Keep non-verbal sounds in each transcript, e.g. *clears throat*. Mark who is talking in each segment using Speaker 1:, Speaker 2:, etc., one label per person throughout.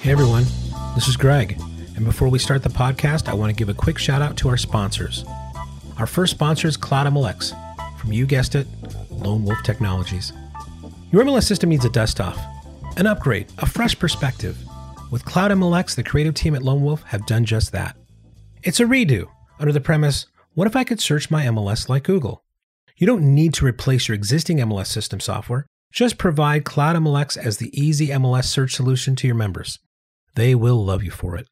Speaker 1: Hey everyone, this is Greg. And before we start the podcast, I want to give a quick shout out to our sponsors. Our first sponsor is CloudMLX from, you guessed it, Lone Wolf Technologies. Your MLS system needs a dust off, an upgrade, a fresh perspective. With CloudMLX, the creative team at Lone Wolf have done just that. It's a redo under the premise what if I could search my MLS like Google? You don't need to replace your existing MLS system software. Just provide CloudMLX as the easy MLS search solution to your members. They will love you for it.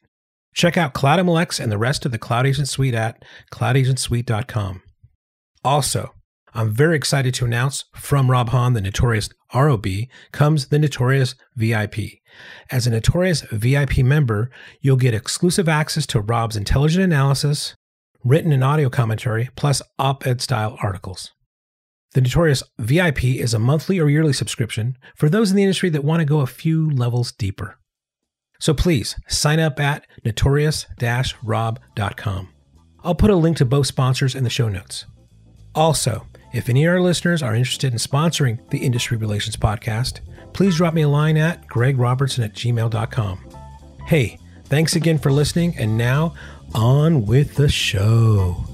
Speaker 1: Check out CloudMLX and the rest of the Cloud Agent Suite at cloudagentsuite.com. Also, I'm very excited to announce from Rob Hahn, the notorious ROB, comes the Notorious VIP. As a Notorious VIP member, you'll get exclusive access to Rob's intelligent analysis, written and audio commentary, plus op ed style articles. The Notorious VIP is a monthly or yearly subscription for those in the industry that want to go a few levels deeper. So please sign up at notorious rob.com. I'll put a link to both sponsors in the show notes. Also, if any of our listeners are interested in sponsoring the Industry Relations Podcast, please drop me a line at gregrobertson at gmail.com. Hey, thanks again for listening, and now on with the show.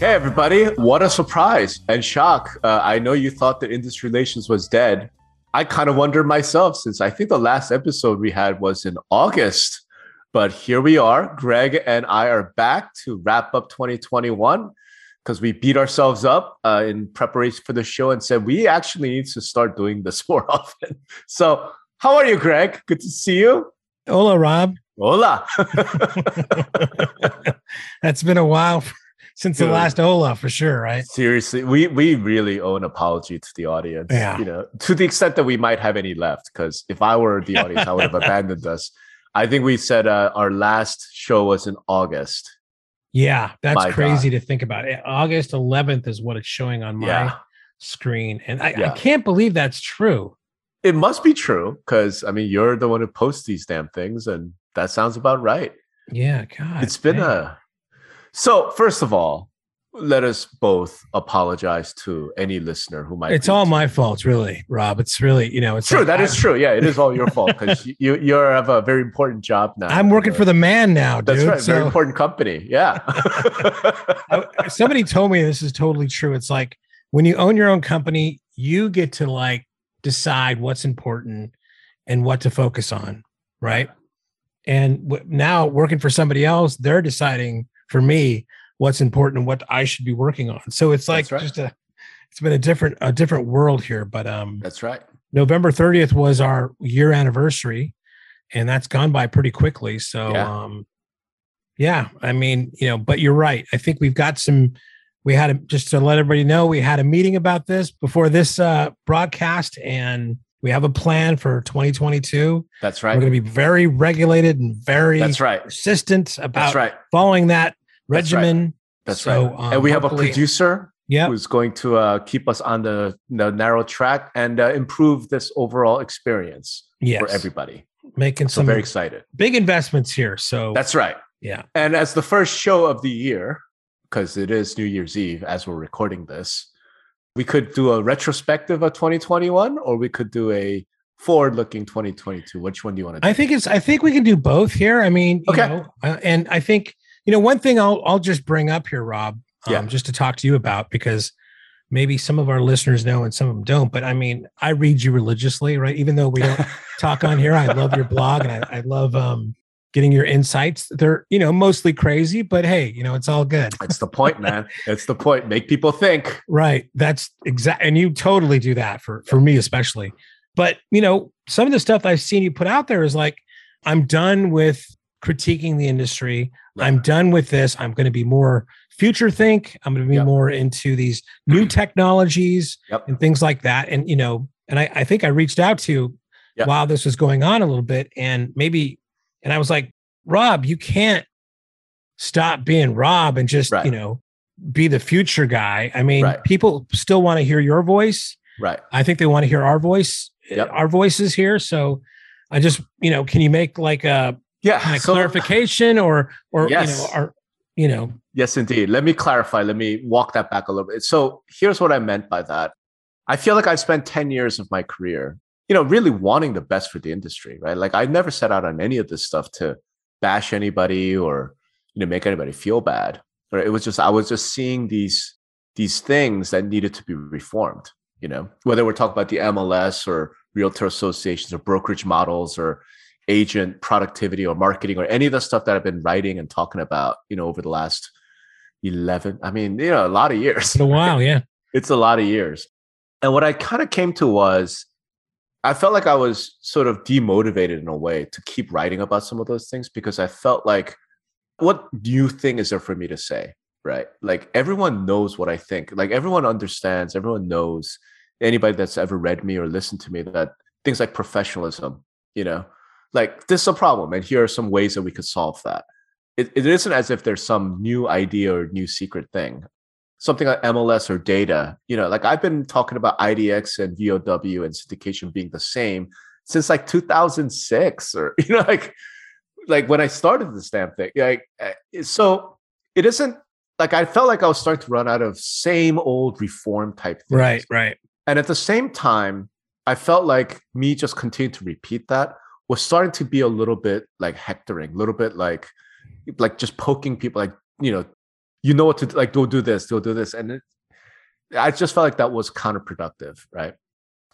Speaker 2: Hey, everybody. What a surprise and shock. Uh, I know you thought that industry relations was dead. I kind of wonder myself since I think the last episode we had was in August. But here we are. Greg and I are back to wrap up 2021 because we beat ourselves up uh, in preparation for the show and said we actually need to start doing this *laughs* more often. So, how are you, Greg? Good to see you.
Speaker 1: Hola, Rob.
Speaker 2: Hola. *laughs* *laughs*
Speaker 1: That's been a while since the last Ola for sure, right?
Speaker 2: Seriously, we we really owe an apology to the audience.
Speaker 1: Yeah.
Speaker 2: You know, to the extent that we might have any left. Because if I were the audience, I would have *laughs* abandoned us. I think we said uh, our last show was in August.
Speaker 1: Yeah, that's
Speaker 2: My
Speaker 1: crazy to think about. August 11th is what it's showing on my
Speaker 2: Yeah.
Speaker 1: screen, and I, I can't believe that's true.
Speaker 2: It must be true because I mean you're the one who posts these damn things, and that sounds about right.
Speaker 1: Yeah, God,
Speaker 2: it's been
Speaker 1: man.
Speaker 2: a so first of all, let us both apologize to any listener who might
Speaker 1: It's all my fault, really, Rob. It's really, you know, it's
Speaker 2: True,
Speaker 1: like
Speaker 2: that is
Speaker 1: I-
Speaker 2: true. Yeah, it is all your *laughs* fault because you you have a very important job now.
Speaker 1: I'm working for the uh, man now, dude.
Speaker 2: That's right. Very important company. Yeah. *laughs* *laughs*
Speaker 1: Somebody told me this is totally true. It's like when you own your own company, you get to like decide what's important and what to focus on, right? And w- now working for somebody else, they're deciding for me what's important and what I should be working on. So it's like
Speaker 2: right.
Speaker 1: just a it's been a different a different world here, but um
Speaker 2: That's right.
Speaker 1: November 30th was our year anniversary and that's gone by pretty quickly. So
Speaker 2: Yeah.
Speaker 1: um yeah, I mean, you know, but you're right. I think we've got some we had a, just to let everybody know we had a meeting about this before this uh broadcast and we have a plan for 2022.
Speaker 2: That's right.
Speaker 1: We're going to be very regulated and very
Speaker 2: That's right.
Speaker 1: persistent about
Speaker 2: That's right.
Speaker 1: following that
Speaker 2: That's right.
Speaker 1: regimen.
Speaker 2: That's
Speaker 1: So,
Speaker 2: right.
Speaker 1: um,
Speaker 2: and we have a producer
Speaker 1: Yeah.
Speaker 2: who's going to uh, keep us on the, the narrow track and uh, improve this overall experience
Speaker 1: Yes.
Speaker 2: for everybody.
Speaker 1: Making
Speaker 2: So
Speaker 1: some
Speaker 2: very excited.
Speaker 1: big investments here. So
Speaker 2: That's right.
Speaker 1: yeah.
Speaker 2: And as the first show of the year, because it is New Year's Eve as we're recording this, we could do a retrospective of 2021 or we could do a forward looking 2022. Which one do you want to do?
Speaker 1: I think it's. I think we can do both here. I mean, you
Speaker 2: Okay.
Speaker 1: know, uh, and I think you know one thing I'll I'll just bring up here, Rob, um,
Speaker 2: Yeah.
Speaker 1: just to talk to you about because maybe some of our listeners know and some of them don't. But I mean, I read you religiously, right? Even though we don't *laughs* talk on here, I love your blog and I, I love um, getting your insights. They're you know mostly crazy, but hey, you know it's all good.
Speaker 2: It's the point, man. It's the point. Make people think.
Speaker 1: Right. That's exact. And you totally do that for for me especially. But you know, some of the stuff I've seen you put out there is like, I'm done with critiquing the industry. I'm done with this. I'm going to be more future think. I'm going to be
Speaker 2: Yep.
Speaker 1: more into these new mm-hmm. technologies
Speaker 2: Yep.
Speaker 1: and things like that. And you know, and I, I think I reached out to you
Speaker 2: Yep.
Speaker 1: while this was going on a little bit, and maybe, and I was like, Rob, you can't stop being Rob and just
Speaker 2: Right.
Speaker 1: you know be the future guy. I mean,
Speaker 2: Right.
Speaker 1: people still want to hear your voice.
Speaker 2: Right.
Speaker 1: I think they want to hear our voice,
Speaker 2: Yep.
Speaker 1: our voices here. So I just, you know, can you make like a
Speaker 2: Yeah. so-
Speaker 1: clarification or, or,
Speaker 2: Yes.
Speaker 1: you know, you know,
Speaker 2: Yes, indeed. Let me clarify. Let me walk that back a little bit. So here's what I meant by that. I feel like i've spent 10 years of my career, you know, really wanting the best for the industry, right? Like I never set out on any of this stuff to bash anybody or, you know, make anybody feel bad. Or it was just, I was just seeing these, these things that needed to be reformed, you know, whether we're talking about the MLS or realtor associations or brokerage models or agent productivity or marketing or any of the stuff that I've been writing and talking about, you know, over the last 11, I mean, you know, a lot of years.
Speaker 1: a while, yeah. *laughs*
Speaker 2: It's a lot of years. And what I kind of came to was I felt like I was sort of demotivated in a way to keep writing about some of those things because I felt like, what new thing is there for me to say? Right. Like everyone knows what I think. Like everyone understands, everyone knows anybody that's ever read me or listened to me that things like professionalism, you know, like this is a problem. And here are some ways that we could solve that. It, it isn't as if there's some new idea or new secret thing something like MLS or data, you know, like I've been talking about IDX and VOW and syndication being the same since like 2006 or, *laughs* you know, like, like when I started this damn thing. Like, eh, so it isn't like I felt like I was starting to run out of same old reform type things.
Speaker 1: Right, right.
Speaker 2: And at the same time, I felt like me just continuing to repeat that was starting to be a little bit like hectoring, a little bit like like just poking people like you know you know what to like don't do this don't do this and it, i just felt like that was counterproductive right?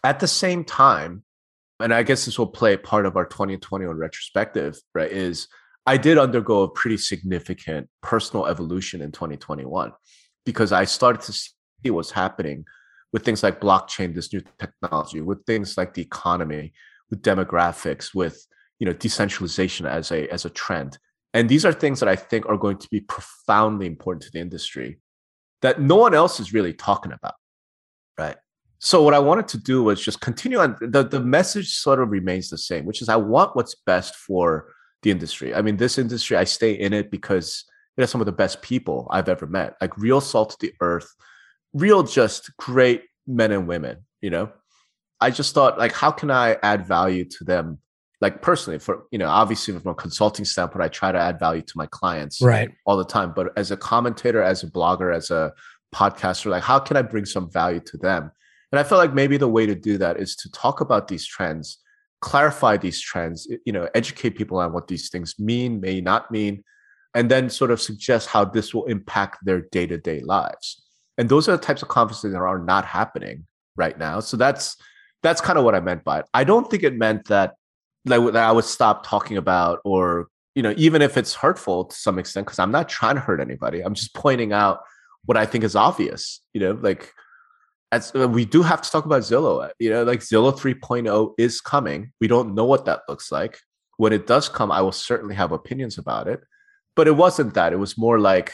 Speaker 2: At the same time and i guess this will play part of our 2021 retrospective right is i did undergo a pretty significant personal evolution in 2021 because i started to see what's happening with things like blockchain this new technology with things like the economy with demographics with you know decentralization as a as a trend and these are things that I think are going to be profoundly important to the industry that no one else is really talking about. Right. So what I wanted to do was just continue on the, the message sort of remains the same, which is I want what's best for the industry. I mean, this industry, I stay in it because it has some of the best people I've ever met, like real salt of the earth, real just great men and women, you know? I just thought like, how can I add value to them? Like personally for you know obviously from a consulting standpoint i try to add value to my clients
Speaker 1: right.
Speaker 2: all the time. But as a commentator as a blogger as a podcaster like how can i bring some value to them? And i feel like maybe the way to do that is to talk about these trends clarify these trends you know educate people on what these things mean may not mean and then sort of suggest how this will impact their day-to-day lives. And those are the types of conversations that are not happening right now. So that's that's kind of what i meant by it i don't think it meant that like that I would stop talking about, or you know, even if it's hurtful to some extent, because I'm not trying to hurt anybody. I'm just pointing out what I think is obvious. You know, like as uh, we do have to talk about Zillow. Uh, you know, like Zillow 3.0 is coming. We don't know what that looks like. When it does come, I will certainly have opinions about it. But it wasn't that. It was more like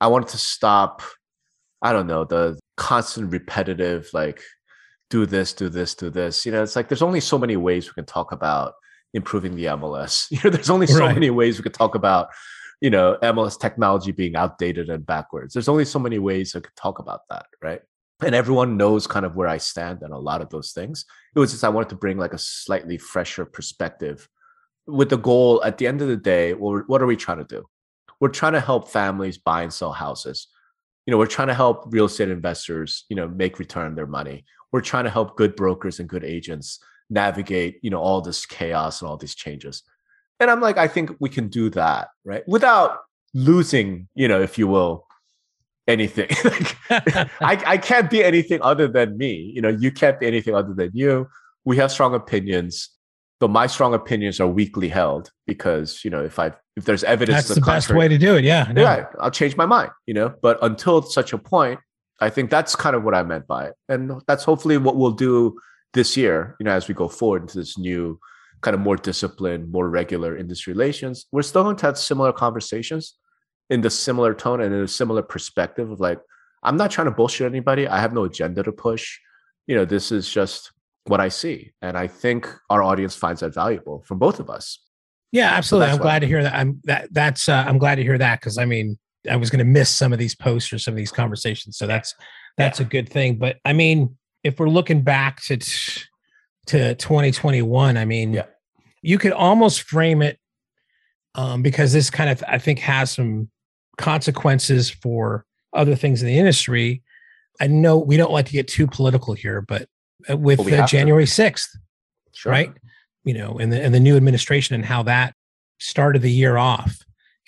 Speaker 2: I wanted to stop. I don't know the constant repetitive like do this, do this, do this. You know, it's like there's only so many ways we can talk about improving the MLS. *laughs* You know, there's only so right. many ways we could talk about, you know, MLS technology being outdated and backwards. There's only so many ways I could talk about that, right? And everyone knows kind of where I stand on a lot of those things. It was just I wanted to bring like a slightly fresher perspective with the goal at the end of the day, well, what are we trying to do? We're trying to help families buy and sell houses. You know, we're trying to help real estate investors, you know, make return their money. We're trying to help good brokers and good agents navigate you know all this chaos and all these changes. And i'm like i think we can do that right? Without losing you know if you will anything. *laughs* Like, I, I can't be anything other than me. You know you can't be anything other than you. We have strong opinions but my strong opinions are weakly held because you know if i if there's evidence
Speaker 1: that's the, the best way to do it. Yeah
Speaker 2: yeah i'll change my mind you know? But until such a point i think that's kind of what i meant by it and that's hopefully what we'll do this year, you know, as we go forward into this new kind of more disciplined, more regular industry relations, we're still going to have similar conversations in the similar tone and in a similar perspective of like, I'm not trying to bullshit anybody. I have no agenda to push. You know, this is just what I see. And I think our audience finds that valuable from both of us.
Speaker 1: Yeah, absolutely. So I'm glad to hear that. I'm that that's uh, I'm glad to hear that because I mean I was going to miss some of these posts or some of these conversations. So that's that's a good thing. But I mean, if we're looking back to to 2021, I mean, yeah. you could almost frame it um, because this kind of I think has some consequences for other things in the industry. I know we don't like to get too political here, but uh, with
Speaker 2: Well, we
Speaker 1: uh,
Speaker 2: to.
Speaker 1: January 6th,
Speaker 2: Sure.
Speaker 1: right? You know, and the and the new administration and how that started the year off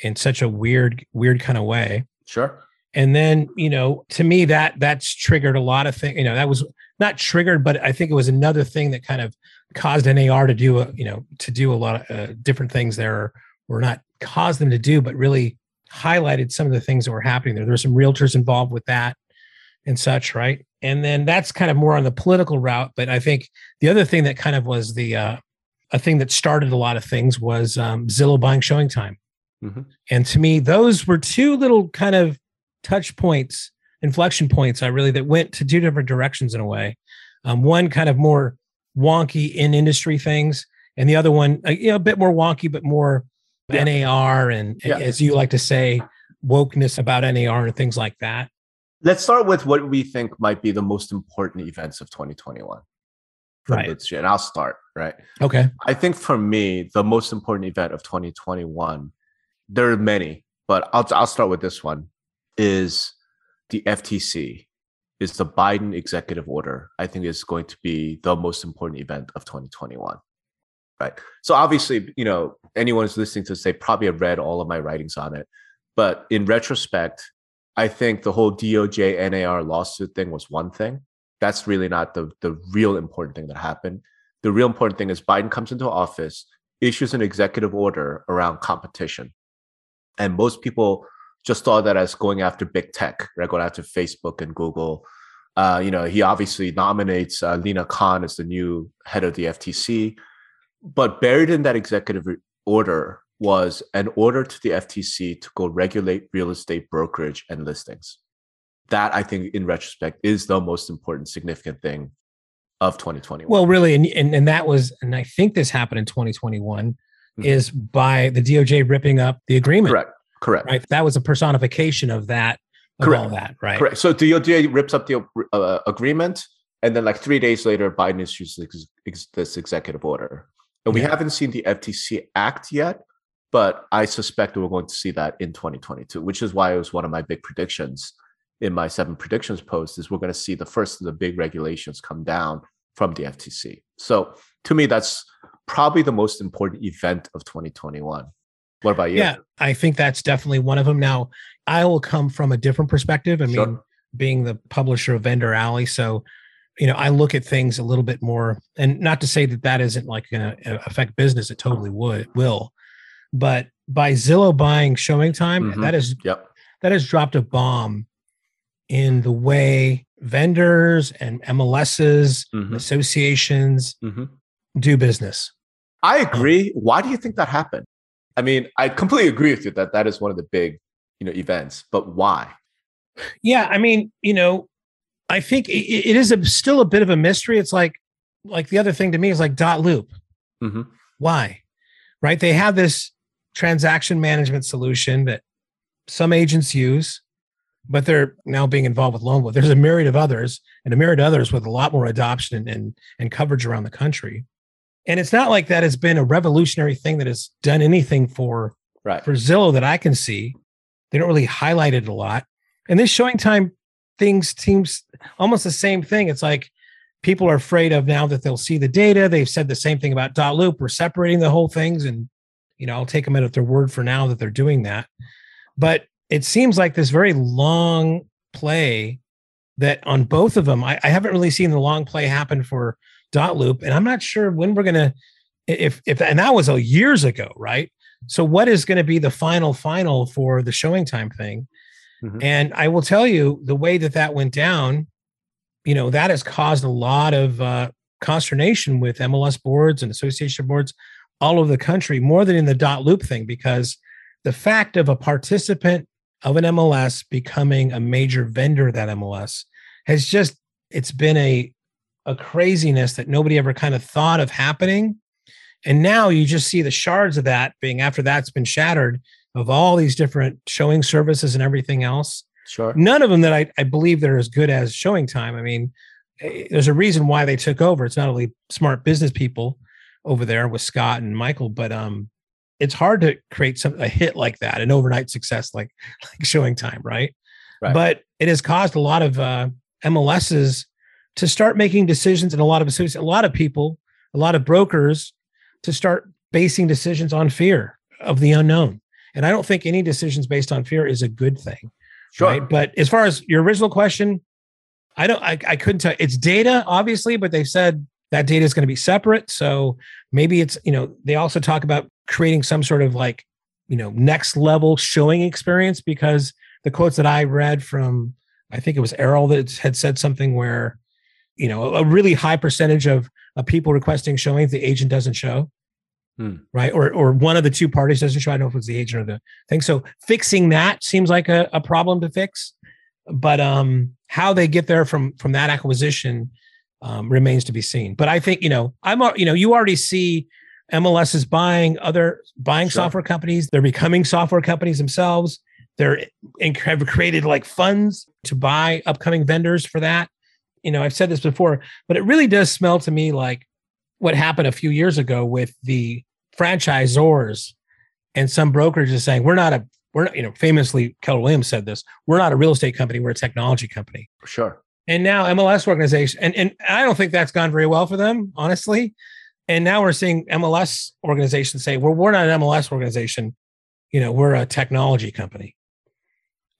Speaker 1: in such a weird, weird kind of way.
Speaker 2: Sure.
Speaker 1: And then, you know, to me that that's triggered a lot of things. You know, that was not triggered, but I think it was another thing that kind of caused NAR to do a, you know, to do a lot of uh, different things there, or not caused them to do, but really highlighted some of the things that were happening there. There were some realtors involved with that and such, right? And then that's kind of more on the political route. But I think the other thing that kind of was the uh, a thing that started a lot of things was um, Zillow buying showing time.
Speaker 2: Mhm.
Speaker 1: And to me, those were two little kind of touch points, inflection points. I really that went to two different directions in a way. Um, one kind of more wonky in industry things, and the other one, uh, you know, a bit more wonky, but more
Speaker 2: Yeah.
Speaker 1: NAR and,
Speaker 2: Yeah.
Speaker 1: as you like to say, wokeness about NAR and things like that.
Speaker 2: Let's start with what we think might be the most important events of 2021.
Speaker 1: Right.
Speaker 2: And I'll start, right?
Speaker 1: Okay.
Speaker 2: I think for me, the most important event of 2021, there are many, but I'll, I'll start with this one, is the FTC, is the Biden executive order. I think is going to be the most important event of 2021. Right. So obviously, you know, anyone who's listening to this, they probably have read all of my writings on it. But in retrospect, I think the whole DOJ NAR lawsuit thing was one thing. That's really not the, the real important thing that happened the real important thing is Biden comes into office, issues an executive order around competition. And most people just saw that as going after big tech, right? Going after Facebook and Google. Uh, you know, he obviously nominates uh, Lina Khan as the new head of the FTC. But buried in that executive order was an order to the FTC to go regulate real estate brokerage and listings. That I think, in retrospect, is the most important, significant thing of 2021.
Speaker 1: Well, really, and, and and that was, and I think this happened in 2021,
Speaker 2: Mhm.
Speaker 1: is by the DOJ ripping up the agreement.
Speaker 2: correct, correct.
Speaker 1: Right. That was a personification of that. Of all that. Right.
Speaker 2: Correct. So DOJ rips up the uh, agreement, and then like three days later, Biden issues this, ex- this executive order. And we
Speaker 1: Yeah.
Speaker 2: haven't seen the FTC act yet, but I suspect we're going to see that in 2022, which is why it was one of my big predictions in my seven predictions post is we're going to see the first of the big regulations come down from the FTC. So to me, that's probably the most important event of 2021. What about you?
Speaker 1: Yeah, I think that's definitely one of them. Now, I will come from a different perspective. I mean,
Speaker 2: Sure.
Speaker 1: being the publisher of Vendor Alley, so you know, I look at things a little bit more, and not to say that that isn't like going to affect business. It totally would will, but by Zillow buying Showing Time,
Speaker 2: Mhm.
Speaker 1: that is
Speaker 2: Yep.
Speaker 1: that has dropped a bomb in the way vendors and MLSs,
Speaker 2: Mhm.
Speaker 1: associations
Speaker 2: Mhm.
Speaker 1: do business.
Speaker 2: I agree. Why do you think that happened? I mean, I completely agree with you that that is one of the big, you know, events. But why?
Speaker 1: Yeah, I mean, you know, I think it, it is a, still a bit of a mystery. It's like, like the other thing to me is like dot loop.
Speaker 2: Mhm.
Speaker 1: Why? Right? They have this transaction management solution that some agents use, but they're now being involved with loan. There's a myriad of others, and a myriad of others with a lot more adoption and, and and coverage around the country. And it's not like that has been a revolutionary thing that has done anything for
Speaker 2: Right.
Speaker 1: for Zillow that I can see. They don't really highlight it a lot. And this showing time things seems almost the same thing. It's like people are afraid of now that they'll see the data. They've said the same thing about dot loop. We're separating the whole things. And, you know, I'll take them at their word for now that they're doing that. But it seems like this very long play that on both of them, I, I haven't really seen the long play happen for dot loop. And I'm not sure when we're gonna if if and that was a years ago, right? So what is going to be the final final for the showing time thing?
Speaker 2: Mhm.
Speaker 1: And I will tell you the way that that went down, you know, that has caused a lot of uh, consternation with MLS boards and association boards all over the country, more than in the dot loop thing, because the fact of a participant of an MLS becoming a major vendor of that MLS has just it's been a a craziness that nobody ever kind of thought of happening. And now you just see the shards of that being after that's been shattered of all these different showing services and everything else.
Speaker 2: Sure.
Speaker 1: None of them that I, I believe that are as good as showing time. I mean, eh, there's a reason why they took over. It's not only smart business people over there with Scott and Michael, but um, it's hard to create some a hit like that, an overnight success like *laughs* like showing time, right?
Speaker 2: Right.
Speaker 1: But it has caused a lot of uh, MLSs to start making decisions and a lot of a lot of people, a lot of brokers to start basing decisions on fear of the unknown. And I don't think any decisions based on fear is a good thing. Sure. Right. But as far as your original question, I don't I, I couldn't tell it's data, obviously, but they've said that data is going to be separate. So maybe it's, you know, they also talk about creating some sort of like, you know, next level showing experience because the quotes that I read from I think it was Errol that had said something where, you know, a really high percentage of, of people requesting showings the agent doesn't show. Hmm. Right. Or or one of the two parties doesn't show. I don't know if it's the agent or the thing. So fixing that seems like a, a problem to fix. But um how they get there from from that acquisition um, remains to be seen. But I think you know I'm you know you already see MLS is buying other buying sure. software companies. They're becoming software companies themselves. They're and have created like funds to buy upcoming vendors for that. You know, I've said this before, but it really does smell to me like what happened a few years ago with the franchisors and some brokers is saying we're not a we're not, you know, famously Keller Williams said this, we're not a real estate company, we're a technology company.
Speaker 2: For sure.
Speaker 1: And now MLS organization, and, and I don't think that's gone very well for them, honestly. And now we're seeing MLS organizations say, well, we're not an MLS organization, you know, we're a technology company.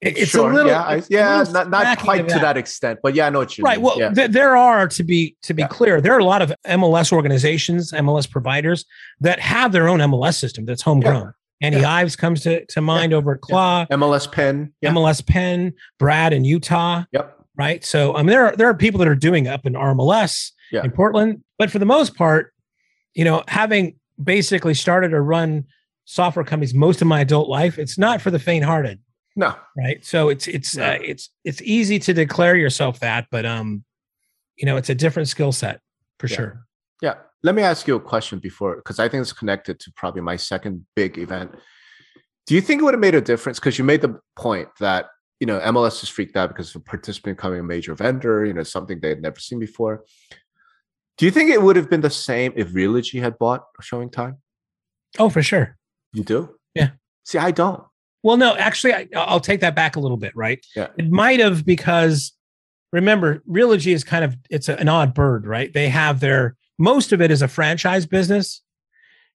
Speaker 2: It's sure. a little, yeah, I, yeah, not, not quite to that. that. extent, but yeah, I know what you
Speaker 1: right.
Speaker 2: mean.
Speaker 1: Well,
Speaker 2: yeah.
Speaker 1: th- there are to be to be yeah. clear, there are a lot of MLS organizations, MLS providers that have their own MLS system that's homegrown. Andy yeah. Ives comes to, to mind over at Claw.
Speaker 2: MLS PIN.
Speaker 1: MLS PIN, Brad in Utah.
Speaker 2: Yep.
Speaker 1: Right. So I mean there are there are people that are doing up in RMLS in Portland. But for the most part, you know, having basically started or run software companies most of my adult life, it's not for the faint-hearted.
Speaker 2: No.
Speaker 1: Right. So it's it's no. uh, it's it's easy to declare yourself that, but um, you know, it's a different skill set for sure.
Speaker 2: Yeah let me ask you a question before because I think it's connected to probably my second big event. Do you think it would have made a difference? Because you made the point that you know MLS is freaked out because of a participant becoming a major vendor, you know, something they had never seen before. Do you think it would have been the same if Realogy had bought Showing Time?
Speaker 1: Oh, for sure.
Speaker 2: You do?
Speaker 1: Yeah.
Speaker 2: See, I don't.
Speaker 1: Well, no, actually, I, will take that back a little bit. Right?
Speaker 2: Yeah.
Speaker 1: It might have because remember, Realogy is kind of it's a, an odd bird, right? They have their most of it is a franchise business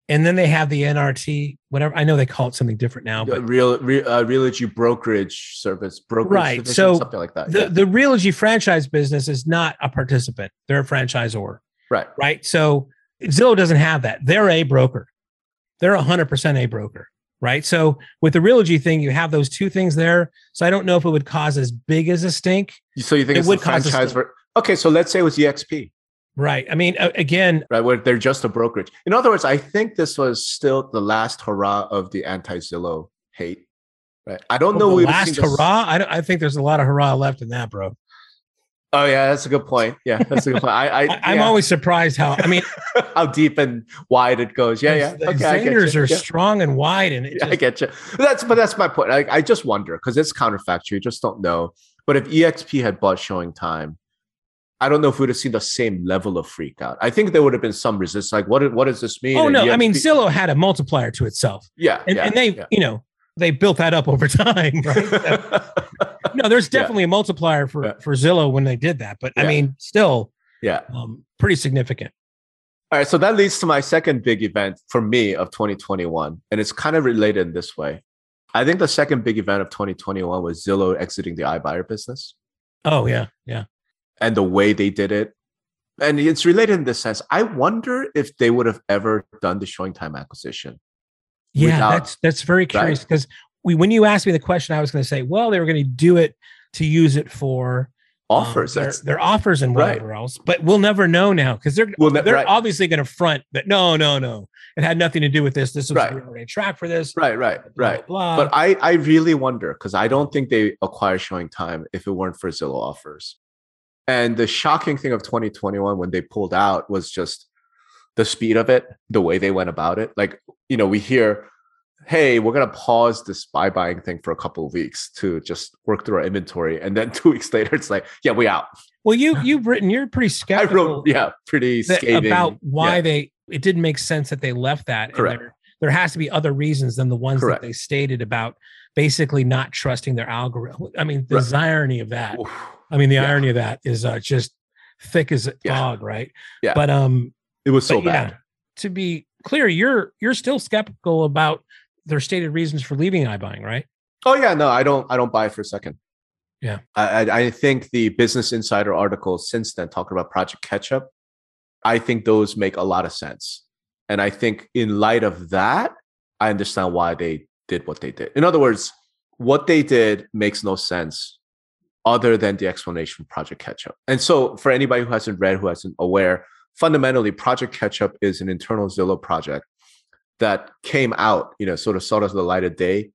Speaker 1: and then they have the NRT, whatever. I know they call it something different now, but
Speaker 2: real, real uh, Realogy brokerage service, brokerage
Speaker 1: right? Division, so something like that. The yeah. the Realogy franchise business is not a participant; they're a franchisor,
Speaker 2: right?
Speaker 1: Right. So Zillow doesn't have that; they're a broker. They're a hundred percent a broker, right? So with the Realogy thing, you have those two things there. So I don't know if it would cause as big as a stink.
Speaker 2: So you think it would cause franchise? For, okay, so let's say it was EXP.
Speaker 1: Right. I mean, again,
Speaker 2: right, where they're just a brokerage. In other words, I think this was still the last hurrah of the anti-Zillow hate. Right. I don't oh, know.
Speaker 1: The last hurrah. I, I think there's a lot of hurrah left in that, bro.
Speaker 2: Oh yeah, that's a good point. Yeah, that's a good point. I,
Speaker 1: I *laughs* am yeah. always surprised how I mean *laughs*
Speaker 2: how deep and wide it goes. Yeah, yeah.
Speaker 1: The okay, Zingers are yeah. strong and wide, and
Speaker 2: just, I get you. That's but that's my point. I, I just wonder because it's counterfactual. You just don't know. But if EXP had bought Showing Time, I don't know if we would have seen the same level of freak out. I think there would have been some resistance. Like, what, what does this mean?
Speaker 1: Oh, no. I mean, Zillow had a multiplier to itself.
Speaker 2: Yeah.
Speaker 1: And,
Speaker 2: yeah,
Speaker 1: and they, you know, they built that up over *laughs* time, right? No, there's definitely yeah. a multiplier for, for Zillow when they did that. But I mean, still,
Speaker 2: yeah,
Speaker 1: um, pretty significant.
Speaker 2: All right. So that leads to my second big event for me of 2021. And it's kind of related in this way. I think the second big event of 2021 was Zillow exiting the iBuyer business.
Speaker 1: Oh, yeah. Yeah
Speaker 2: and the way they did it. And it's related in this sense. I wonder if they would have ever done the showing time acquisition.
Speaker 1: Yeah, without, that's that's very curious because? We when you asked me the question, I was going to say, well, they were going to do it to use it for
Speaker 2: um, offers,
Speaker 1: um, their, their, offers and whatever right. else. But we'll never know now because they're we'll ne- they're right. obviously going to front that no, no, no, it had nothing to do with this. This was right. already track for this.
Speaker 2: Right, right, right. Blah, blah. But I I really wonder because I don't think they acquire showing time if it weren't for Zillow offers. And the shocking thing of 2021 when they pulled out was just the speed of it, the way they went about it. Like, you know, we hear, hey, we're going to pause this buy buying thing for a couple of weeks to just work through our inventory. And then *laughs* two weeks later, it's like, yeah, we out.
Speaker 1: Well, you, you've written, you're pretty skeptical. *laughs*
Speaker 2: I wrote, yeah, pretty scathing.
Speaker 1: About why
Speaker 2: yeah.
Speaker 1: they, it didn't make sense that they left that.
Speaker 2: Correct.
Speaker 1: There, there, has to be other reasons than the ones Correct. that they stated about basically not trusting their algorithm. I mean, the right. irony of that. Oof I mean, the
Speaker 2: Yeah.
Speaker 1: irony of that is uh, just thick as
Speaker 2: Yeah.
Speaker 1: fog, right?
Speaker 2: Yeah.
Speaker 1: But um,
Speaker 2: It was so bad.
Speaker 1: to be clear, you're you're still skeptical about their stated reasons for leaving iBuying, right?
Speaker 2: Oh yeah, no, I don't. I don't buy it for a second.
Speaker 1: Yeah.
Speaker 2: I, I, think the Business Insider articles since then talking about Project Ketchup, I think those make a lot of sense, and I think in light of that, I understand why they did what they did. In other words, what they did makes no sense other than the explanation for Project Ketchup. And so, for anybody who hasn't read, who hasn't aware, fundamentally, Project Ketchup is an internal Zillow project that came out, you know, sort of saw the light of day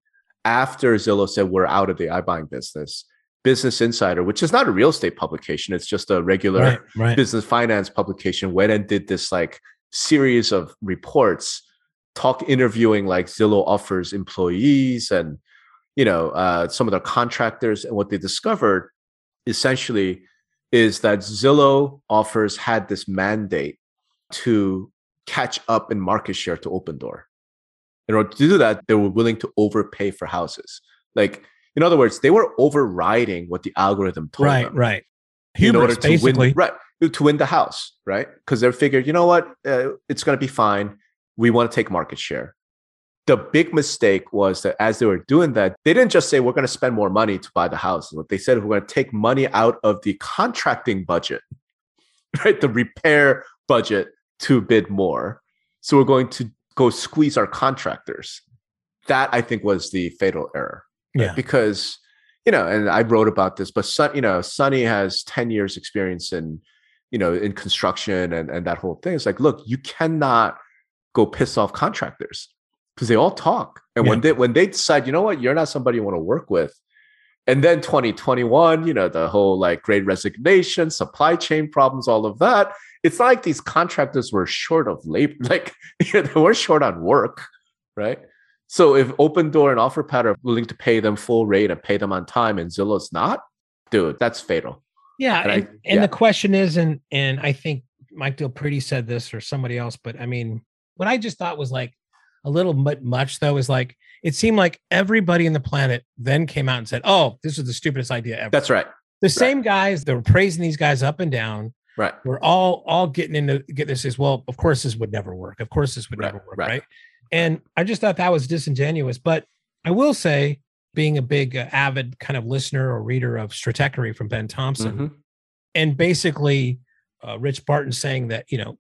Speaker 2: after Zillow said we're out of the iBuying business. Business Insider, which is not a real estate publication, it's just a regular
Speaker 1: Right, right.
Speaker 2: business finance publication, went and did this like series of reports, talk interviewing like Zillow offers employees and you know uh, some of their contractors, and what they discovered essentially is that Zillow offers had this mandate to catch up in market share to Open Door. In order to do that, they were willing to overpay for houses. Like, in other words, they were overriding what the algorithm told
Speaker 1: right,
Speaker 2: them
Speaker 1: right.
Speaker 2: in
Speaker 1: Hubris,
Speaker 2: order to
Speaker 1: basically.
Speaker 2: win, right, to win the house, right? Because they figured, you know what, uh, it's going to be fine. We want to take market share. The big mistake was that as they were doing that, they didn't just say we're going to spend more money to buy the house. What they said we're going to take money out of the contracting budget, *laughs* right, the repair budget to bid more. So we're going to go squeeze our contractors. That I think was the fatal error
Speaker 1: Yeah.
Speaker 2: because you know and i wrote about this but Sun, you know sunny has 10 years experience in you know in construction and and that whole thing it's like look you cannot go piss off contractors because they all talk and when they when they decide you know what you're not somebody you want to work with and then 2021 you know the whole like great resignation supply chain problems all of that it's not like these contractors were short of labor *laughs* like you know, they were short on work right so if Open Door and OfferPad are willing to pay them full rate and pay them on time, and Zillow's not, dude, that's fatal.
Speaker 1: Yeah,
Speaker 2: And I-
Speaker 1: and, and
Speaker 2: yeah.
Speaker 1: the question is, and and I think Mike DelPrete said this or somebody else, but I mean, what I just thought was like a little bit much though is like it seemed like everybody in the planet then came out and said, "Oh, this is the stupidest idea ever."
Speaker 2: That's right.
Speaker 1: the same guys that were praising these guys up and down
Speaker 2: Right.
Speaker 1: We're all all getting into get this as well. Of course, this would never work. Of course, this would
Speaker 2: Right,
Speaker 1: never work,
Speaker 2: right.
Speaker 1: right. And I just thought that was disingenuous. But I will say, being a big uh, avid kind of listener or reader of Stratechery from Ben Thompson,
Speaker 2: Mhm.
Speaker 1: and basically uh, Rich Barton saying that you know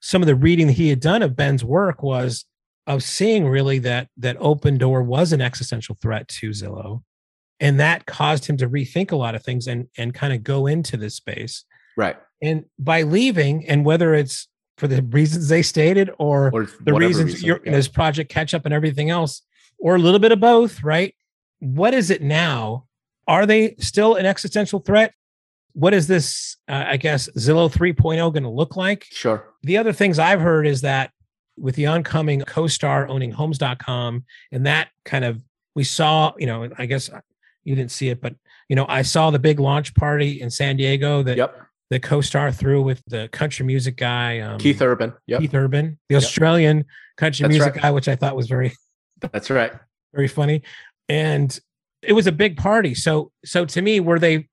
Speaker 1: some of the reading that he had done of Ben's work was of seeing really that that Open Door was an existential threat to Zillow, and that caused him to rethink a lot of things and and kind of go into this space.
Speaker 2: Right.
Speaker 1: And by leaving, and whether it's for the reasons they stated or
Speaker 2: Or
Speaker 1: the reasons
Speaker 2: reason,
Speaker 1: you're
Speaker 2: yeah.
Speaker 1: this project catch up and everything else, or a little bit of both, right? What is it now? Are they still an existential threat? What is this, uh, I guess, Zillow 3.0 going to look like?
Speaker 2: Sure.
Speaker 1: The other things I've heard is that with the oncoming CoStar owning homes.com and that kind of we saw, you know, I guess you didn't see it, but you know, I saw the big launch party in San Diego that
Speaker 2: Yep.
Speaker 1: the CoStar threw with the country music guy, um,
Speaker 2: Keith Urban. Yep.
Speaker 1: Keith Urban, the
Speaker 2: Yep.
Speaker 1: Australian country
Speaker 2: That's
Speaker 1: music
Speaker 2: right.
Speaker 1: guy, which I thought was very,
Speaker 2: That's right.
Speaker 1: very funny. And it was a big party. So, so to me, were they,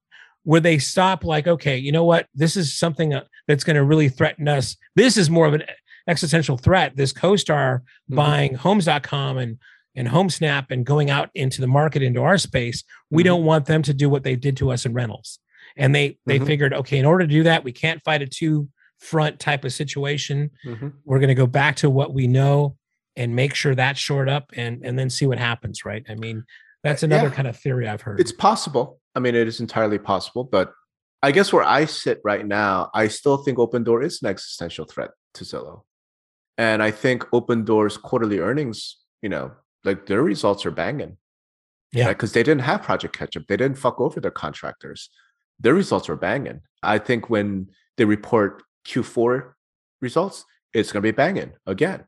Speaker 1: were they stop like, okay, you know what? This is something uh, that's going to really threaten us. This is more of an existential threat. This CoStar
Speaker 2: Mhm.
Speaker 1: buying homes.com and, and HomeSnap and going out into the market into our space. We
Speaker 2: Mhm.
Speaker 1: don't want them to do what they did to us in rentals. And they, they
Speaker 2: Mhm.
Speaker 1: figured, okay, in order to do that, we can't fight a two front type of situation
Speaker 2: Mhm.
Speaker 1: we're going to go back to what we know and make sure that's shored up and and then see what happens right i mean that's another
Speaker 2: Yeah.
Speaker 1: kind of theory i've heard
Speaker 2: It's possible. I mean, it is entirely possible, but I guess where I sit right now, I still think Open Door is an existential threat to Zillow. And I think Open Door's quarterly earnings, you know, like their results are banging.
Speaker 1: Yeah.
Speaker 2: Because they didn't have Project Ketchup. They didn't fuck over their contractors. Their results were banging. I think when they report Q4 results, it's going to be banging again.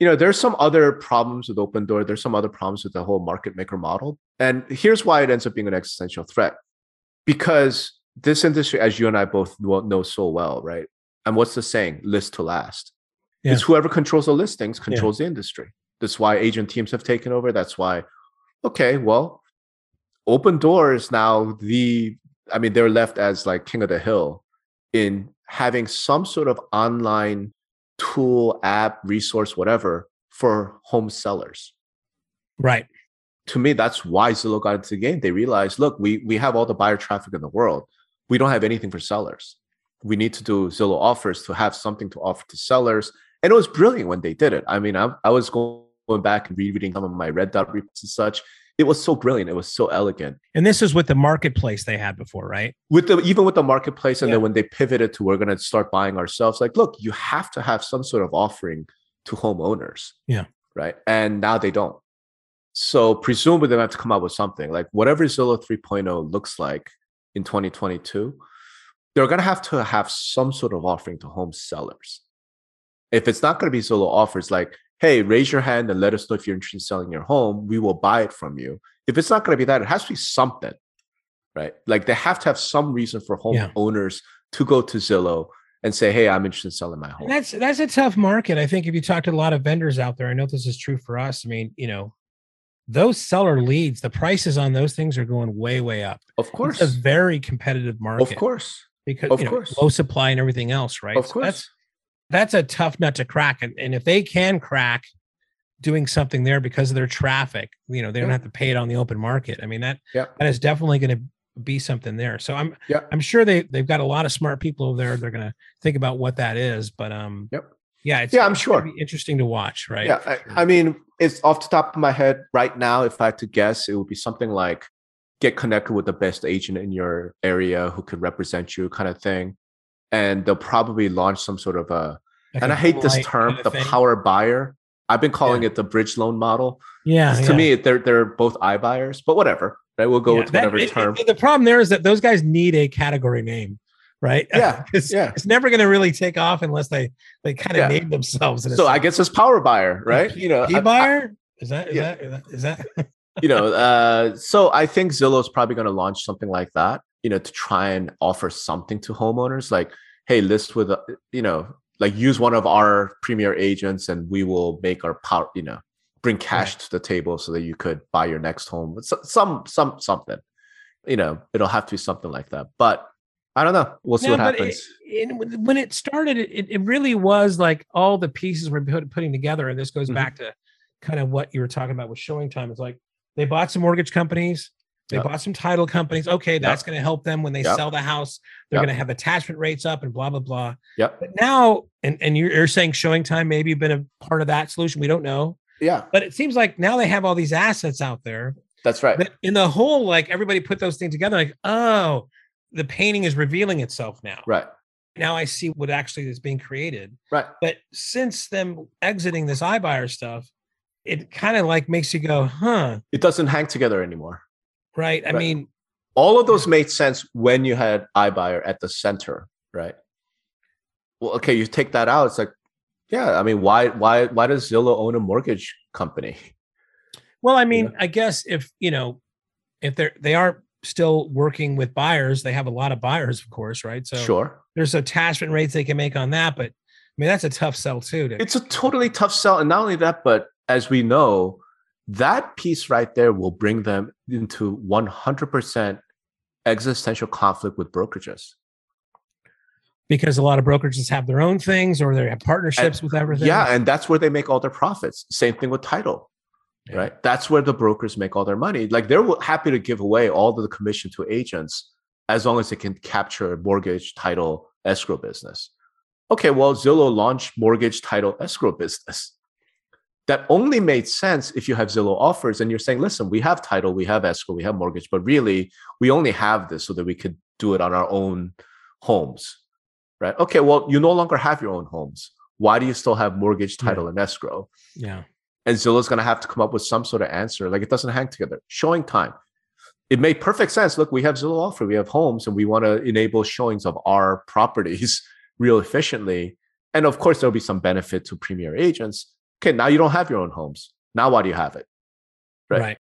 Speaker 2: You know, there's some other problems with Open Door. There's some other problems with the whole market maker model. And here's why it ends up being an existential threat. Because this industry, as you and I both know so well, right? And what's the saying? List to last.
Speaker 1: Yeah.
Speaker 2: It's whoever controls the listings controls the industry. That's why agent teams have taken over. That's why, okay, well, Open Door is now the I mean, they're left as like king of the hill in having some sort of online tool, app, resource, whatever for home sellers.
Speaker 1: Right.
Speaker 2: To me, that's why Zillow got into the game. They realized, look, we we have all the buyer traffic in the world. We don't have anything for sellers. We need to do Zillow offers to have something to offer to sellers. And it was brilliant when they did it. I mean, I, I was going back and rereading some of my red dot reports and such it was so brilliant. It was so elegant.
Speaker 1: And this is with the marketplace they had before, right?
Speaker 2: With the even with the marketplace, and yeah. then when they pivoted to we're going to start buying ourselves, like, look, you have to have some sort of offering to homeowners.
Speaker 1: Yeah.
Speaker 2: Right. And now they don't. So presumably they have to come up with something like whatever Zillow 3.0 looks like in 2022. They're going to have to have some sort of offering to home sellers. If it's not going to be Zillow offers, like hey, raise your hand and let us know if you're interested in selling your home. We will buy it from you. If it's not going to be that, it has to be something, right? Like they have to have some reason for home yeah. owners to go to Zillow and say, "Hey, I'm interested in selling my home."
Speaker 1: And that's that's a tough market. I think if you talk to a lot of vendors out there, I know this is true for us. I mean, you know, those seller leads, the prices on those things are going way, way up.
Speaker 2: Of course,
Speaker 1: it's a very competitive market.
Speaker 2: Of course,
Speaker 1: because
Speaker 2: of
Speaker 1: you know,
Speaker 2: course.
Speaker 1: low supply and everything else, right?
Speaker 2: Of course.
Speaker 1: that's that's a tough nut to crack. And, and if they can crack doing something there because of their traffic, you know, they don't have to pay it on the open market. I mean, that
Speaker 2: yeah.
Speaker 1: that is definitely going to be something there. So I'm
Speaker 2: yeah.
Speaker 1: I'm sure they they've got a lot of smart people over there. They're going to think about what that is. But um
Speaker 2: yep.
Speaker 1: yeah, it's,
Speaker 2: yeah, I'm sure
Speaker 1: interesting to watch, right?
Speaker 2: Yeah, I, I mean, it's off the top of my head right now. If I had to guess, it would be something like get connected with the best agent in your area who could represent you, kind of thing and they'll probably launch some sort of a like and I hate this term, kind of the thing. power buyer. I've been calling yeah. it the bridge loan model.
Speaker 1: Yeah.
Speaker 2: To me, they're they're both iBuyers, but whatever. Right? We'll go yeah, with whatever that, term.
Speaker 1: It, the problem there is that those guys need a category name, right?
Speaker 2: Yeah. *laughs*
Speaker 1: it's,
Speaker 2: yeah.
Speaker 1: it's never going to really take off unless they they kind of yeah. name themselves.
Speaker 2: so sense. I guess it's power buyer, right?
Speaker 1: You know, P buyer is that is that is that.
Speaker 2: you know, *laughs* uh, so I think Zillow's probably going to launch something like that. You know, to try and offer something to homeowners, like hey, list with, a, you know, like use one of our premier agents and we will make our power, you know, bring cash right. to the table so that you could buy your next home. Some, some, something, you know, it'll have to be something like that. But I don't know. We'll see yeah, what happens.
Speaker 1: It, it, when it started, it, it really was like all the pieces were put, putting together. And this goes mm-hmm. back to kind of what you were talking about with showing time. It's like they bought some mortgage companies, they yep. bought some title companies. Okay, that's yep. going to help them when they yep. sell the house. They're going to have attachment rates up and blah blah blah.
Speaker 2: Yep.
Speaker 1: But now, and and you're, you're saying showing time maybe been a part of that solution. We don't know.
Speaker 2: Yeah.
Speaker 1: But it seems like now they have all these assets out there.
Speaker 2: That's right. That
Speaker 1: in the whole, like everybody put those things together. Like, oh, the painting is revealing itself now.
Speaker 2: Right.
Speaker 1: Now I see what actually is being created.
Speaker 2: Right.
Speaker 1: But since them exiting this iBuyer stuff, it kind of like makes you go, huh?
Speaker 2: It doesn't hang together anymore
Speaker 1: right? I right. mean,
Speaker 2: all of those made sense when you had iBuyer at the center, right? Well, okay, you take that out. It's like, yeah, I mean, why, why, why does Zillow own a mortgage company?
Speaker 1: Well, I mean, I guess if you know, if they're they are still working with buyers, they have a lot of buyers, of course, right? So
Speaker 2: sure,
Speaker 1: there's attachment rates they can make on that, but I mean, that's a tough sell too. To-
Speaker 2: it's a totally tough sell, and not only that, but as we know, that piece right there will bring them into 100% existential conflict with brokerages.
Speaker 1: Because a lot of brokerages have their own things or they have partnerships
Speaker 2: and,
Speaker 1: with everything.
Speaker 2: yeah and that's where they make all their profits. Same thing with title yeah. right? That's where the brokers make all their money. Like they're happy to give away all the commission to agents as long as they can capture mortgage title escrow business. Okay well zillow launched mortgage title escrow business that only made sense if you have Zillow offers and you're saying, listen, we have title, we have escrow, we have mortgage, but really we only have this so that we could do it on our own homes, right? Okay, well, you no longer have your own homes. Why do you still have mortgage, title, yeah. and escrow?
Speaker 1: Yeah.
Speaker 2: And Zillow's going to have to come up with some sort of answer. Like it doesn't hang together. Showing time. It made perfect sense. Look, we have Zillow offer, we have homes, and we want to enable showings of our *laughs* properties real efficiently. And of course, there'll be some benefit to premier agents okay, now you don't have your own homes. Now why do you have it?
Speaker 1: Right. right.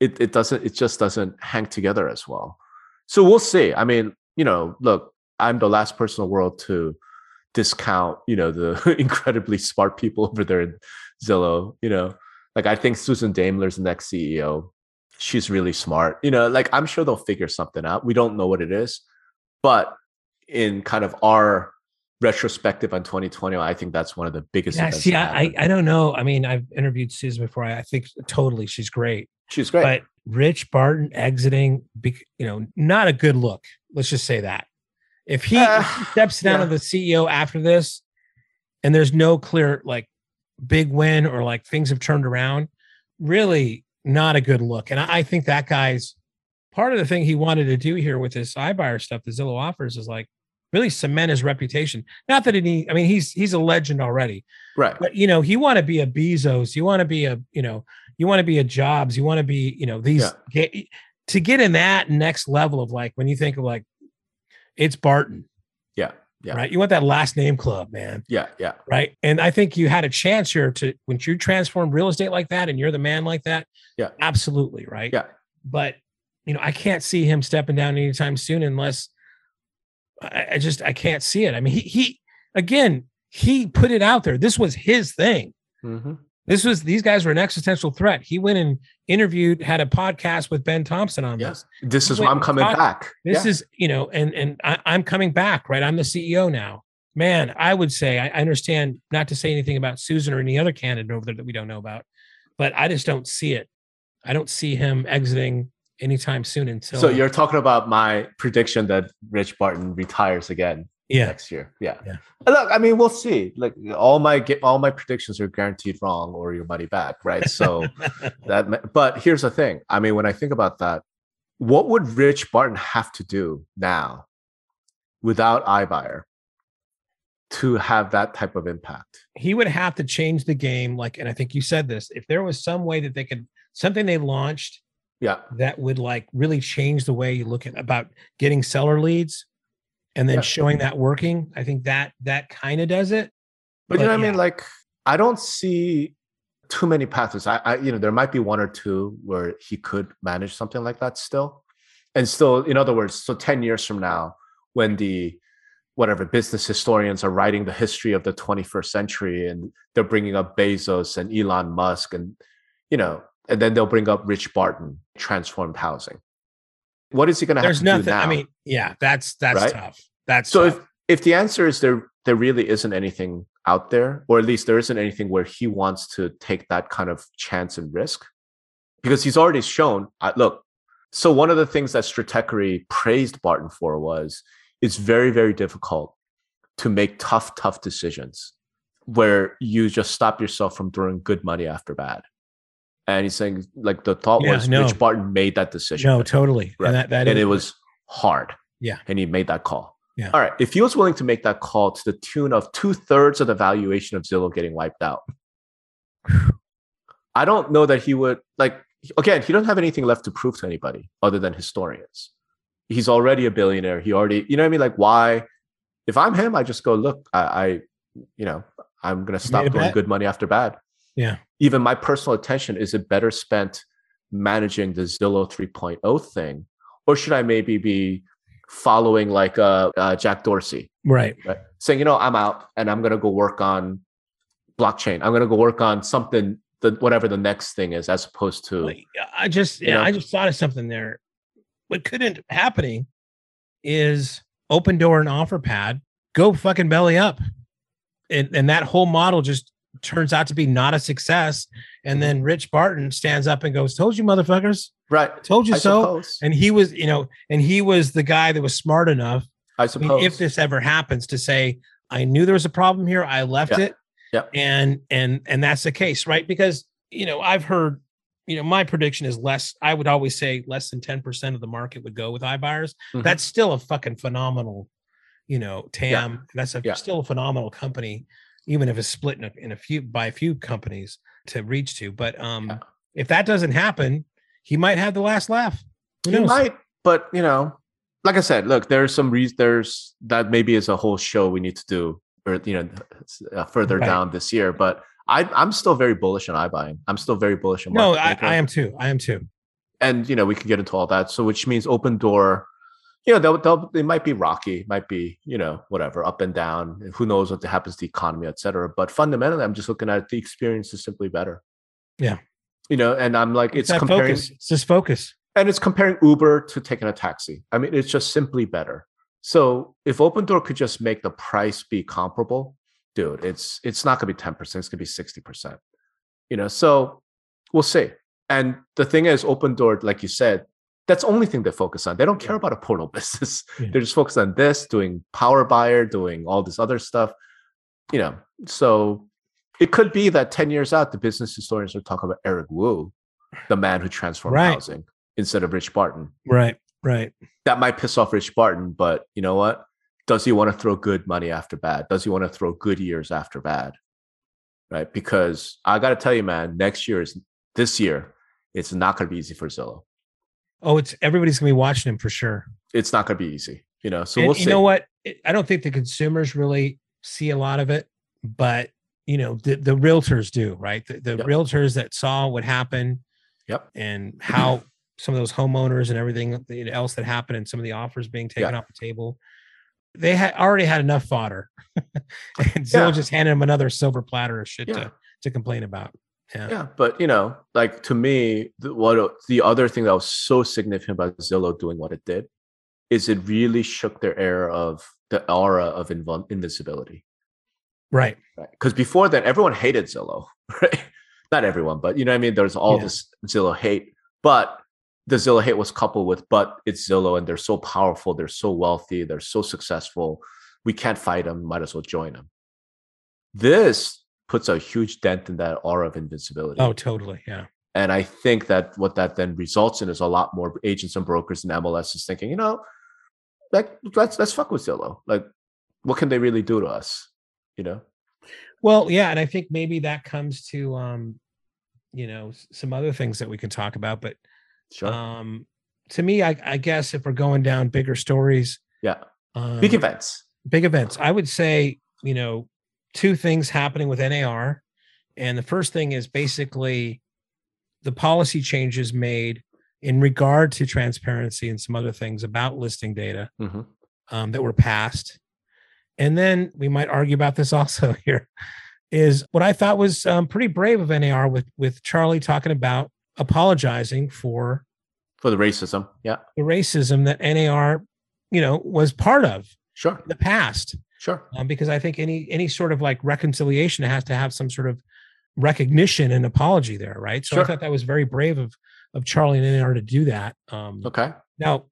Speaker 2: It it doesn't it just doesn't hang together as well. So we'll see. I mean, you know, look, I'm the last person in the world to discount, you know, the *laughs* incredibly smart people over there in Zillow. You know, like I think Susan Daimler's the next CEO. she's really smart. You know, like I'm sure they'll figure something out. We don't know what it is, but in kind of our retrospective on 2020, I think that's one of the biggest.
Speaker 1: Yeah, see, I, I. Don't know. I mean, I've interviewed Susan before. I, I think totally she's great,
Speaker 2: she's great.
Speaker 1: but Rich Barton exiting, you know, not a good look. Let's just say that. If he,
Speaker 2: Uh,
Speaker 1: if he *sighs* steps down
Speaker 2: yeah.
Speaker 1: as the CEO after this, and there's no clear like big win or like things have turned around, really not a good look. And I, I think that guy's part of the thing he wanted to do here with this iBuyer stuff, the Zillow offers, is like really cement his reputation. Not that he, I mean, he's he's a legend already,
Speaker 2: right.
Speaker 1: but you know, you want to be a Bezos, you want to be a, you know, you want to be a Jobs, you want to be, you know, these get, to get in that next level of like when you think of like it's Barton,
Speaker 2: Yeah. Yeah.
Speaker 1: right? You want that last name club, man,
Speaker 2: Yeah. Yeah.
Speaker 1: right? And I think you had a chance here to when you transform real estate like that, and you're the man like that.
Speaker 2: Yeah.
Speaker 1: absolutely, right?
Speaker 2: Yeah.
Speaker 1: but you know, I can't see him stepping down anytime soon unless I, I just I can't see it. I mean, he he again he put it out there. This was his thing.
Speaker 2: hmm
Speaker 1: This was these guys were an existential threat. He went and interviewed, had a podcast with Ben Thompson on
Speaker 2: Yeah.
Speaker 1: this.
Speaker 2: This is why I'm coming
Speaker 1: talk-
Speaker 2: back.
Speaker 1: This
Speaker 2: Yeah.
Speaker 1: is, you know, and and I, I'm coming back, right? I'm the CEO now. Man, I would say I, I understand not to say anything about Susan or any other candidate over there that we don't know about, but I just don't see it. I don't see him exiting anytime soon until
Speaker 2: So uh, you're talking about my prediction that Rich Barton retires again
Speaker 1: yeah.
Speaker 2: next year. Yeah.
Speaker 1: Yeah.
Speaker 2: Look, I mean, we'll see. Like all my all my predictions are guaranteed wrong or your money back, right? So *laughs* that but here's the thing. I mean, when I think about that, what would Rich Barton have to do now without iBuyer to have that type of impact?
Speaker 1: he would have to change the game like and i think you said this if there was some way that they could something they launched
Speaker 2: Yeah.
Speaker 1: that would like really change the way you look at about getting seller leads and then
Speaker 2: Yeah.
Speaker 1: showing that working i think that that kind of does it
Speaker 2: But, you know
Speaker 1: But
Speaker 2: what I mean? Like, I don't see too many paths. I, I, you know, there might be one or two where he could manage something like that still. And still, in other words, so 10 years from now, when the whatever business historians are writing the history of the 21st century and they're bringing up Bezos and Elon Musk and, you know, and then they'll bring up Rich Barton, transformed housing. What is he going to have
Speaker 1: there's
Speaker 2: to
Speaker 1: nothing
Speaker 2: do now?
Speaker 1: i mean yeah that's that's
Speaker 2: Right?
Speaker 1: tough that's
Speaker 2: So
Speaker 1: tough.
Speaker 2: if if the answer is there there really isn't anything out there, or at least there isn't anything where he wants to take that kind of chance and risk, because he's already shown. Uh, look, so one of the things that Stratechery praised Barton for was it's very very difficult to make tough tough decisions where you just stop yourself from throwing good money after bad. And he's saying like the thought
Speaker 1: Yeah,
Speaker 2: was
Speaker 1: no.
Speaker 2: Rich Barton made that decision
Speaker 1: no totally
Speaker 2: Right.
Speaker 1: and that that
Speaker 2: and
Speaker 1: is-
Speaker 2: it was hard.
Speaker 1: Yeah.
Speaker 2: And he made that call.
Speaker 1: Yeah.
Speaker 2: All right. If he was willing to make that call to the tune of two thirds of the valuation of Zillow getting wiped out, I don't know that he would like again, he doesn't have anything left to prove to anybody other than historians. He's already a billionaire. He already, you know what I mean? Like, why? If I'm him, I just go, look, I, I you know, I'm gonna stop throwing
Speaker 1: bet.
Speaker 2: good money after bad.
Speaker 1: Yeah.
Speaker 2: Even my personal attention, is it better spent managing the Zillow 3.0 thing? Or should I maybe be following like uh, uh Jack Dorsey,
Speaker 1: right
Speaker 2: right? Saying, you know, I'm out and I'm gonna go work on blockchain. I'm gonna go work on something the whatever the next thing is, as opposed to
Speaker 1: Like, I just,
Speaker 2: You
Speaker 1: yeah,
Speaker 2: know?
Speaker 1: I just thought of something there. What could end up happening is Opendoor and Offerpad go fucking belly up, and and that whole model just turns out to be not a success. And then Rich Barton stands up and goes, "Told you, motherfuckers!
Speaker 2: right.
Speaker 1: Told you
Speaker 2: I
Speaker 1: so."
Speaker 2: suppose.
Speaker 1: And he was, you know, and he was the guy that was smart enough.
Speaker 2: I
Speaker 1: I
Speaker 2: suppose.
Speaker 1: mean, if this ever happens, to say, "I knew there was a problem here. I left
Speaker 2: Yeah.
Speaker 1: it."
Speaker 2: Yeah.
Speaker 1: and and and that's the case right because you know i've heard you know my prediction is less i would always say less than 10% of the market would go with iBuyers.
Speaker 2: Mhm.
Speaker 1: that's still a fucking phenomenal you know tam that's a,
Speaker 2: Yeah.
Speaker 1: still a phenomenal company even if it's split in a, in a few by a few companies to reach to but um
Speaker 2: Yeah.
Speaker 1: if that doesn't happen he might have the last laugh Who
Speaker 2: He
Speaker 1: knows?
Speaker 2: might, but you know, like I said, look, there's some reasons. There's that maybe is a whole show we need to do, or you know, uh, further
Speaker 1: Right.
Speaker 2: down this year. But I, I'm still very bullish on iBuying. I'm still very bullish on.
Speaker 1: no I. I am too i am too
Speaker 2: and you know, we can get into all that. So, which means Opendoor. You know, they'll, they'll they might be rocky, might be you know whatever up and down. Who knows what happens to the economy, et cetera. But fundamentally, I'm just looking at the experience is simply better.
Speaker 1: Yeah.
Speaker 2: You know, and I'm like, it's,
Speaker 1: it's
Speaker 2: comparing,
Speaker 1: focus. It's just focus.
Speaker 2: and it's comparing Uber to taking a taxi. I mean, it's just simply better. So if Opendoor could just make the price be comparable, dude, it's it's not gonna be 10%, it's gonna be 60%. You know, so we'll see. And the thing is, Opendoor, like you said, that's the only thing they focus on. They don't care about a portal *laughs* business.
Speaker 1: Yeah.
Speaker 2: They're just focused on this, doing power buyer, doing all this other stuff. You know, so it could be that 10 years out, the business historians are talking about Eric Wu, the man who transformed
Speaker 1: Right.
Speaker 2: housing, instead of Rich Barton
Speaker 1: Right. Right.
Speaker 2: that might piss off Rich Barton, but you know what? Does he want to throw good money after bad? Does he want to throw good years after bad? Right? Because I got to tell you, man, next year is this year. It's not going to be easy for Zillow.
Speaker 1: Oh, it's everybody's gonna be watching him for sure.
Speaker 2: It's not going to be easy. You know, so
Speaker 1: And
Speaker 2: we'll see.
Speaker 1: you
Speaker 2: see.
Speaker 1: know what? I don't think the consumers really see a lot of it, but you know, the, the realtors do, right? The, the
Speaker 2: Yep.
Speaker 1: realtors that saw what happened
Speaker 2: Yep.
Speaker 1: and how *clears throat* some of those homeowners and everything else that happened and some of the offers being taken
Speaker 2: Yeah.
Speaker 1: off the table, they had already had enough fodder. *laughs* and Zillow
Speaker 2: Yeah.
Speaker 1: just handed them another silver platter of shit
Speaker 2: Yeah.
Speaker 1: to, to complain about. Yeah.
Speaker 2: Yeah, but you know, like to me, the, what the other thing that was so significant about Zillow doing what it did is it really shook their air of the aura of invul- invincibility.
Speaker 1: Right.
Speaker 2: right? Because before then, everyone hated Zillow, *laughs* right? Not everyone, but you know what I mean. There's all
Speaker 1: Yeah.
Speaker 2: this Zillow hate, but the Zillow hate was coupled with, but it's Zillow, and they're so powerful, they're so wealthy, they're so successful. We can't fight them. Might as well join them. This puts a huge dent in that aura of invincibility.
Speaker 1: Oh, totally. Yeah.
Speaker 2: And I think that what that then results in is a lot more agents and brokers and MLS is thinking, you know, like let's let's fuck with Zillow. Like, what can they really do to us? You know?
Speaker 1: Well, yeah, and I think maybe that comes to um, you know, some other things that we can talk about. But
Speaker 2: Sure.
Speaker 1: um to me, I, I guess if we're going down bigger stories,
Speaker 2: yeah.
Speaker 1: um,
Speaker 2: Big events.
Speaker 1: big events, I would say, you know, two things happening with NAR. And the first thing is basically the policy changes made in regard to transparency and some other things about listing data
Speaker 2: hmm
Speaker 1: um, that were passed. And then we might argue about this *laughs* also here is what I thought was um, pretty brave of NAR with with Charlie talking about apologizing for
Speaker 2: For the racism. Yeah.
Speaker 1: the racism that NAR, you know, was part of
Speaker 2: Sure.
Speaker 1: in the past.
Speaker 2: Sure.
Speaker 1: Um, because I think any any sort of like reconciliation has to have some sort of recognition and apology there, right? So I thought that was very brave of of Charlie and NAR to do that. Um,
Speaker 2: Okay.
Speaker 1: now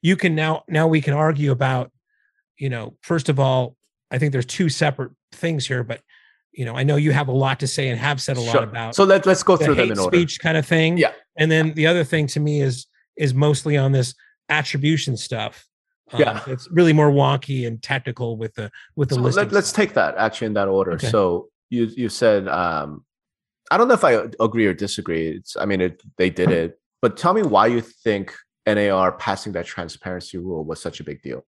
Speaker 1: you can now now we can argue about you know first of all i think there's two separate things here but you know i know you have a lot to say and have said a lot about
Speaker 2: So let, let's go
Speaker 1: the
Speaker 2: through them
Speaker 1: hate
Speaker 2: in order.
Speaker 1: speech kind of thing
Speaker 2: Yeah.
Speaker 1: and then the other thing to me is is mostly on this attribution stuff Um,
Speaker 2: Yeah.
Speaker 1: it's really more wonky and technical with the with the
Speaker 2: So
Speaker 1: list
Speaker 2: let, us take that actually in that order.
Speaker 1: Okay.
Speaker 2: So you you said um I don't know if I agree or disagree. It's I mean it they did it, but tell me why you think NAR passing that transparency rule was such a big deal.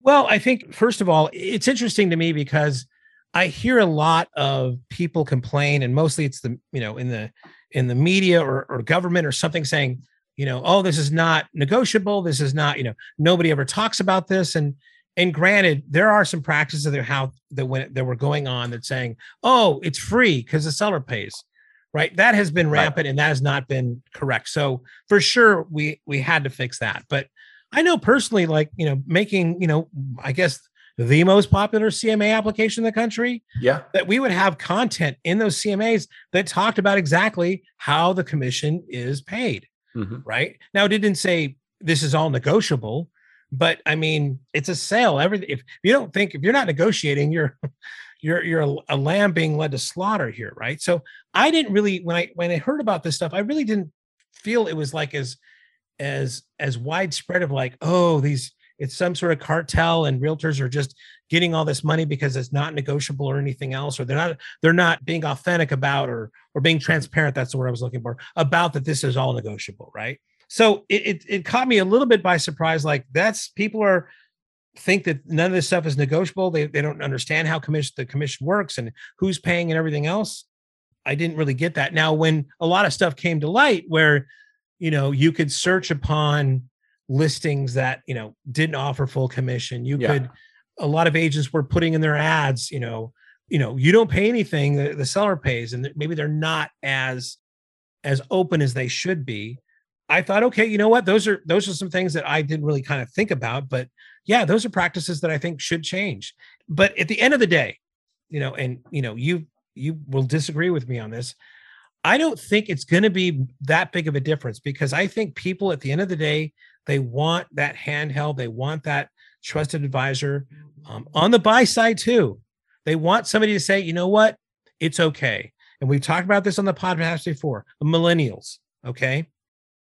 Speaker 1: Well, I think first of all, it's interesting to me because I hear a lot of people complain, and mostly it's the you know in the in the media or, or government or something saying, you know, oh, this is not negotiable. This is not, you know, nobody ever talks about this. And and granted, there are some practices that how that when that were going on that saying, oh, it's free because the seller pays. Right. That has been
Speaker 2: Right.
Speaker 1: rampant and that has not been correct. So for sure we we had to fix that. But I know personally, like, you know, making, you know, I guess the most popular CMA application in the country,
Speaker 2: Yeah.
Speaker 1: that we would have content in those CMAs that talked about exactly how the commission is paid.
Speaker 2: Mhm.
Speaker 1: Right now, it didn't say this is all negotiable, but I mean, it's a sale. Everything. If you don't think if you're not negotiating, you're *laughs* you're you're a lamb being led to slaughter here, right? So I didn't really when I when I heard about this stuff, I really didn't feel it was like as as as widespread of like oh these it's some sort of cartel and realtors are just getting all this money because it's not negotiable or anything else or they're not they're not being authentic about or or being transparent that's the word i was looking for about that this is all negotiable right? So it, it it caught me a little bit by surprise like that's people are think that none of this stuff is negotiable they, they don't understand how commission the commission works and who's paying and everything else. I didn't really get that. Now when a lot of stuff came to light where you know you could search upon listings that you know didn't offer full commission you
Speaker 2: Yeah.
Speaker 1: could a lot of agents were putting in their ads you know you know you don't pay anything the, the seller pays and maybe they're not as as open as they should be, I thought, okay, you know what? Those are those are some things that I didn't really kind of think about, but yeah, those are practices that I think should change. But at the end of the day, you know, and you know, you you will disagree with me on this. I don't think it's going to be that big of a difference because I think people at the end of the day, they want that handheld, they want that trusted advisor um, on the buy side too. They want somebody to say, you know what, it's okay. And we've talked about this on the podcast before. The millennials, okay,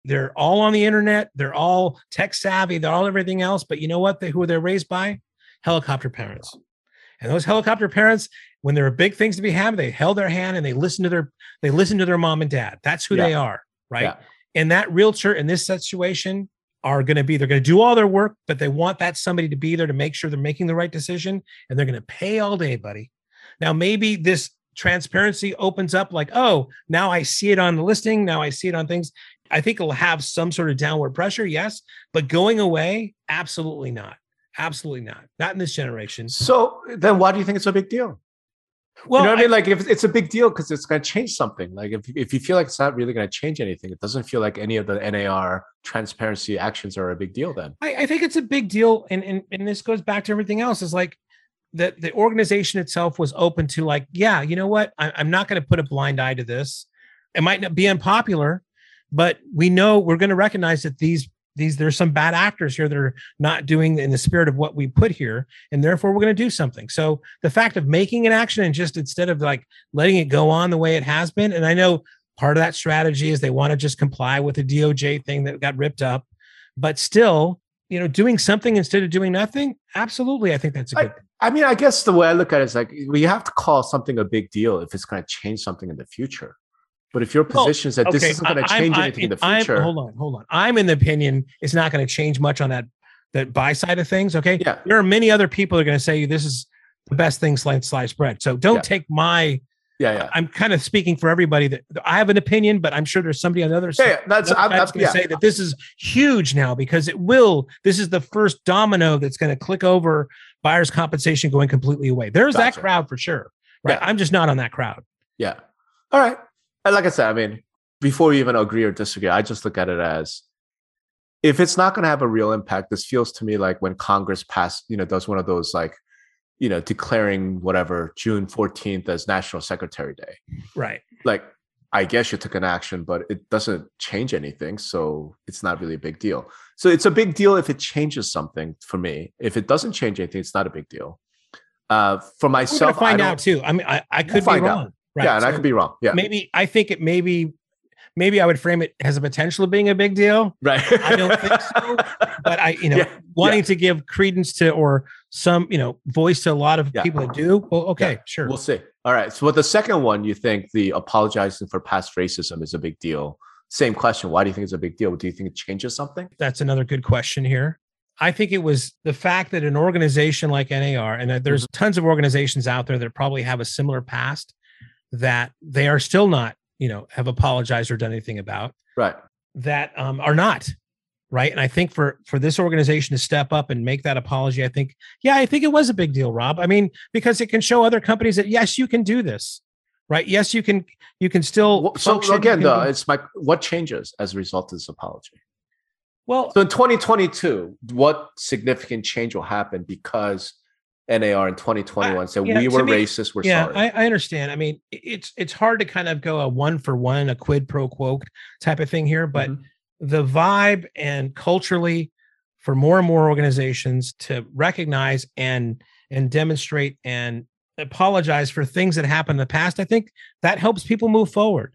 Speaker 1: they're all on the internet, they're all tech savvy, they're all everything else. But you know what? They, who they're raised by? Helicopter parents. And those helicopter parents, when there are big things to be had, they held their hand and they listen to their they listen to their mom and dad. That's who yeah. they are, right? Yeah. And that realtor in this situation are going to be they're going to do all their work, but they want that somebody to be there to make sure they're making the right decision, and they're going to pay all day, buddy. Now maybe this transparency opens up like, oh, now I see it on the listing, now I see it on things. I think it'll have some sort of downward pressure, yes, but going away, absolutely not. Absolutely not. Not in this generation.
Speaker 2: So then why do you think it's a big deal? Well, you know what I, I mean? Like if it's a big deal because it's going to change something. Like if, if you feel like it's not really going to change anything, it doesn't feel like any of the NAR transparency actions are a big deal then.
Speaker 1: I, I think it's a big deal. And, and, and this goes back to everything else is like that the organization itself was open to like, yeah, you know what? I, I'm not going to put a blind eye to this. It might not be unpopular, but we know we're going to recognize that these these there's some bad actors here that are not doing in the spirit of what we put here and therefore we're going to do something. So the fact of making an action and just instead of like letting it go on the way it has been and i know part of that strategy is they want to just comply with the doj thing that got ripped up but still you know doing something instead of doing nothing absolutely i think that's a good
Speaker 2: I, I mean i guess the way i look at it is like we have to call something a big deal if it's going to change something in the future but if your oh, position is that okay, this isn't going to change I'm, anything I'm, in the future,
Speaker 1: I'm, hold on, hold on. I'm in the opinion it's not going to change much on that that buy side of things. Okay,
Speaker 2: yeah.
Speaker 1: There are many other people that are going to say this is the best thing sliced sliced bread. So don't yeah. take my.
Speaker 2: Yeah, yeah.
Speaker 1: I'm kind of speaking for everybody that I have an opinion, but I'm sure there's somebody on the other side. Yeah, that's I'm, that's going to say that this is huge now because it will. This is the first domino that's going to click over buyers' compensation going completely away. There's gotcha. that crowd for sure. Right. I'm just not on that crowd.
Speaker 2: Yeah. All right like I said, I mean, before we even agree or disagree, I just look at it as if it's not going to have a real impact, this feels to me like when Congress passed, you know, does one of those like, you know, declaring whatever June 14th as National Secretary Day.
Speaker 1: Right.
Speaker 2: Like, I guess you took an action, but it doesn't change anything. So it's not really a big deal. So it's a big deal if it changes something for me. If it doesn't change anything, it's not a big deal. Uh, for myself,
Speaker 1: find out too. I mean, I, I could we'll be wrong. Out.
Speaker 2: Right. Yeah, and so I could be wrong. Yeah.
Speaker 1: Maybe I think it maybe maybe I would frame it as a potential of being a big deal.
Speaker 2: Right.
Speaker 1: I don't think so. *laughs* But I, you know, yeah. wanting yeah. to give credence to or some, you know, voice to a lot of yeah. people that do. Well, okay, sure.
Speaker 2: We'll see. All right. So with the second one, you think the apologizing for past racism is a big deal. Same question. Why do you think it's a big deal? Do you think it changes something?
Speaker 1: That's another good question here. I think it was the fact that an organization like NAR, and there's mm-hmm. tons of organizations out there that probably have a similar past, that they are still not, you know, have apologized or done anything about.
Speaker 2: Right.
Speaker 1: That um, are not. Right. And I think for for this organization to step up and make that apology, I think, yeah, I think it was a big deal, Rob. I mean, because it can show other companies that yes, you can do this. Right. Yes, you can you can still
Speaker 2: so again though, it's my what changes as a result of this apology?
Speaker 1: Well,
Speaker 2: so in 2022, what significant change will happen because NAR in 2021 said yeah, we were me, racist. We're
Speaker 1: yeah,
Speaker 2: sorry.
Speaker 1: I, I, understand. I mean, it's it's hard to kind of go a one for one, a quid pro quo type of thing here, but mm-hmm. the vibe and culturally for more and more organizations to recognize and and demonstrate and apologize for things that happened in the past, I think that helps people move forward.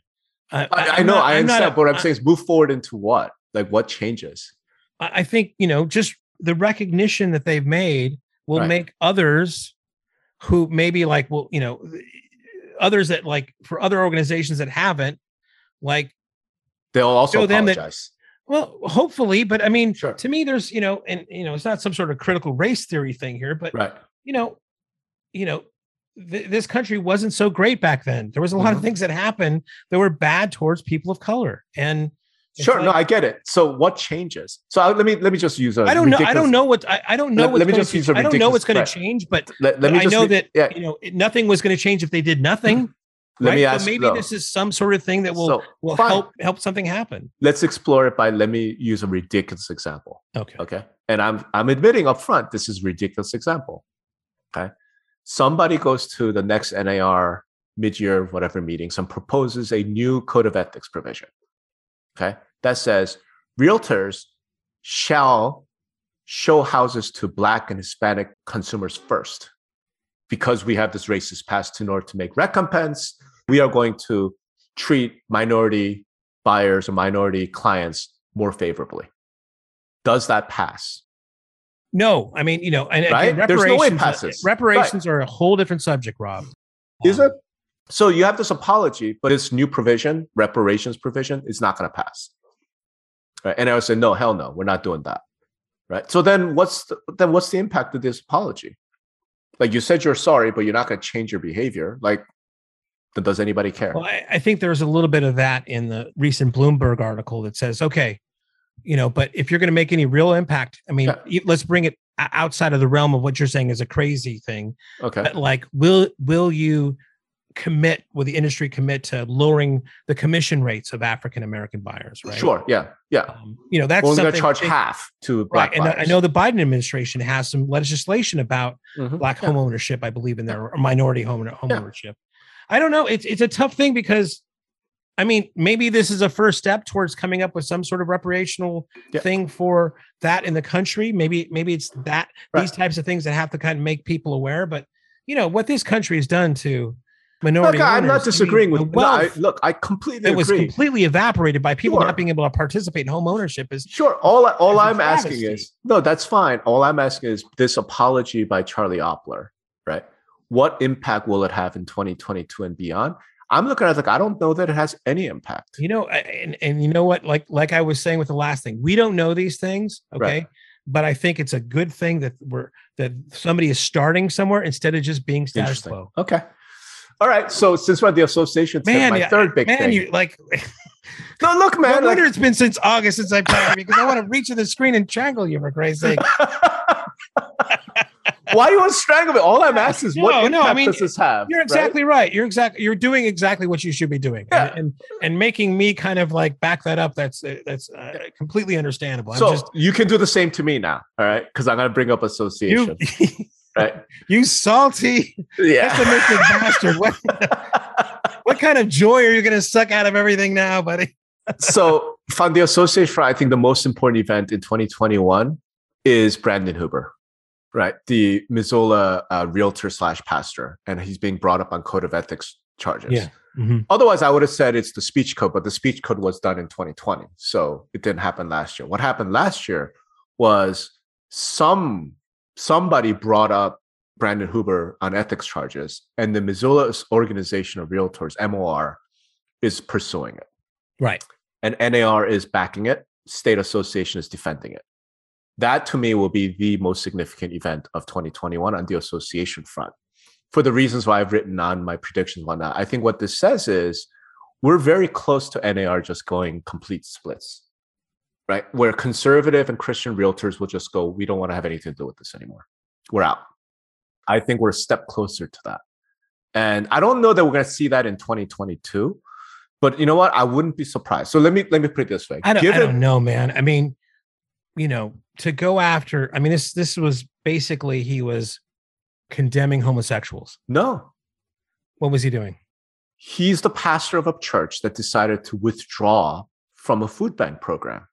Speaker 2: I, I know, not, I understand, but what I'm saying is move forward into what? Like what changes?
Speaker 1: I think you know just the recognition that they've made will right. make others who maybe like well you know others that like for other organizations that haven't like
Speaker 2: they'll also apologize.
Speaker 1: That, well, hopefully, but I mean, sure. to me, there's you know, and you know, it's not some sort of critical race theory thing here, but
Speaker 2: right.
Speaker 1: you know, you know, th- this country wasn't so great back then. There was a lot mm-hmm. of things that happened that were bad towards people of color, and
Speaker 2: sure, like, no, I get it. So what changes? So I, let me let me just use a.
Speaker 1: I don't know. I don't know what I, I don't know. Let, let me just use a I don't know what's going to change, but, let, let me I know that yeah. you know nothing was going to change if they did nothing. *laughs*
Speaker 2: let
Speaker 1: right?
Speaker 2: me
Speaker 1: So
Speaker 2: ask.
Speaker 1: maybe
Speaker 2: no.
Speaker 1: this is some sort of thing that will
Speaker 2: So,
Speaker 1: will
Speaker 2: fine.
Speaker 1: help help something happen.
Speaker 2: Let's explore it by. Let me use a ridiculous example.
Speaker 1: Okay.
Speaker 2: Okay. And I'm I'm admitting up front this is a ridiculous example. Okay. Somebody goes to the next NAR mid-year whatever meetings and proposes a new code of ethics provision. Okay. That says realtors shall show houses to black and Hispanic consumers first. Because we have this racist past in order to make recompense, we are going to treat minority buyers or minority clients more favorably. Does that pass?
Speaker 1: No, I mean, you know, and
Speaker 2: Right?
Speaker 1: again,
Speaker 2: There's no way it
Speaker 1: reparations,
Speaker 2: passes.
Speaker 1: reparations are a whole different subject, Rob.
Speaker 2: Is
Speaker 1: Um,
Speaker 2: it? So you have this apology, but this new provision, reparations provision, is not going to pass. Right? And I would say, no, hell no, we're not doing that. Right. So then what's the, then what's the impact of this apology? Like you said you're sorry, but you're not going to change your behavior. Like, then does anybody care?
Speaker 1: Well, I, I think there's a little bit of that in the recent Bloomberg article that says, okay, you know, but if you're going to make any real impact, I mean,
Speaker 2: Yeah.
Speaker 1: let's bring it outside of the realm of what you're saying is a crazy thing.
Speaker 2: okay.
Speaker 1: But like, will will you commit? Will the industry commit to lowering the commission rates of African American buyers? Right.
Speaker 2: Sure. Yeah. Yeah.
Speaker 1: Um, you know, that's
Speaker 2: We're going to charge
Speaker 1: big-
Speaker 2: half to
Speaker 1: Right.
Speaker 2: black
Speaker 1: And I- know the Biden administration has some legislation about
Speaker 2: Mhm.
Speaker 1: black
Speaker 2: Yeah.
Speaker 1: home ownership, I believe, in their or minority home, home ownership. I don't know. It's it's a tough thing because I mean, maybe this is a first step towards coming up with some sort of reparational
Speaker 2: Yeah.
Speaker 1: thing for that in the country. Maybe, maybe it's that
Speaker 2: Right.
Speaker 1: these types of things that have to kind of make people aware. But you know what this country has done to minority.
Speaker 2: Look, I'm not
Speaker 1: I mean,
Speaker 2: disagreeing with. No, I,
Speaker 1: wealth
Speaker 2: look, I completely
Speaker 1: that was completely evaporated by people
Speaker 2: Sure.
Speaker 1: not being able to participate in home ownership is
Speaker 2: Sure. All all I'm asking is no, that's fine. All I'm asking is this apology by Charlie Oppler, right? What impact will it have in 2022 and beyond? I'm looking at it like I don't know that it has any impact.
Speaker 1: you know and and you know what like like i was saying with the last thing we don't know these things okay
Speaker 2: Right.
Speaker 1: but i think it's a good thing that we're that somebody is starting somewhere instead of just being status quo
Speaker 2: Okay. All right. So since we're at the association,
Speaker 1: man
Speaker 2: my
Speaker 1: yeah,
Speaker 2: third big
Speaker 1: man
Speaker 2: thing.
Speaker 1: you like *laughs*
Speaker 2: no, look,
Speaker 1: no
Speaker 2: man. like-
Speaker 1: wonder it's been since august since i've talked to you because i want to reach to the screen and strangle you for christ's sake *laughs*
Speaker 2: Why do you want to strangle me? All I'm asking is what
Speaker 1: No,
Speaker 2: impact
Speaker 1: no, I mean,
Speaker 2: does this have?
Speaker 1: you're exactly right, you're exactly you're doing exactly what you should be doing
Speaker 2: Yeah.
Speaker 1: and, and and making me kind of like back that up that's uh, that's uh, completely understandable i'm
Speaker 2: So
Speaker 1: just
Speaker 2: you can do the same to me now, all right? Because I'm to bring up
Speaker 1: you
Speaker 2: association, *laughs* right? *laughs*
Speaker 1: you salty
Speaker 2: Yeah.
Speaker 1: pessimistic bastard. What, *laughs* what kind of joy are you going to suck out of everything now, buddy? *laughs*
Speaker 2: so from the association front, I think the most important event in 2021 is Brandon Huber, right? The Missoula uh, realtor slash pastor, and he's being brought up on code of ethics charges.
Speaker 1: Yeah. Mhm.
Speaker 2: Otherwise, I would have said it's the speech code, but the speech code was done in 2020, so it didn't happen last year. What happened last year was some somebody brought up Brandon Huber on ethics charges, and the Missoula Organization of Realtors (MOR) is pursuing it
Speaker 1: Right.
Speaker 2: and NAR is backing it, state association is defending it. That to me will be the most significant event of 2021 on the association front. For the reasons why I've written on my predictions on that, I think what this says is we're very close to NAR just going complete splits, right? Where conservative and Christian realtors will just go, we don't want to have anything to do with this anymore. We're out. I think we're a step closer to that. And I don't know that we're going to see that in 2022, but you know what? I wouldn't be surprised. So let me let me put it this way.
Speaker 1: I don't, I don't know, man. I mean, you know, to go after, I mean, this this was basically he was condemning homosexuals.
Speaker 2: no,
Speaker 1: What was he doing?
Speaker 2: he's the pastor of a church that decided to withdraw from a food bank program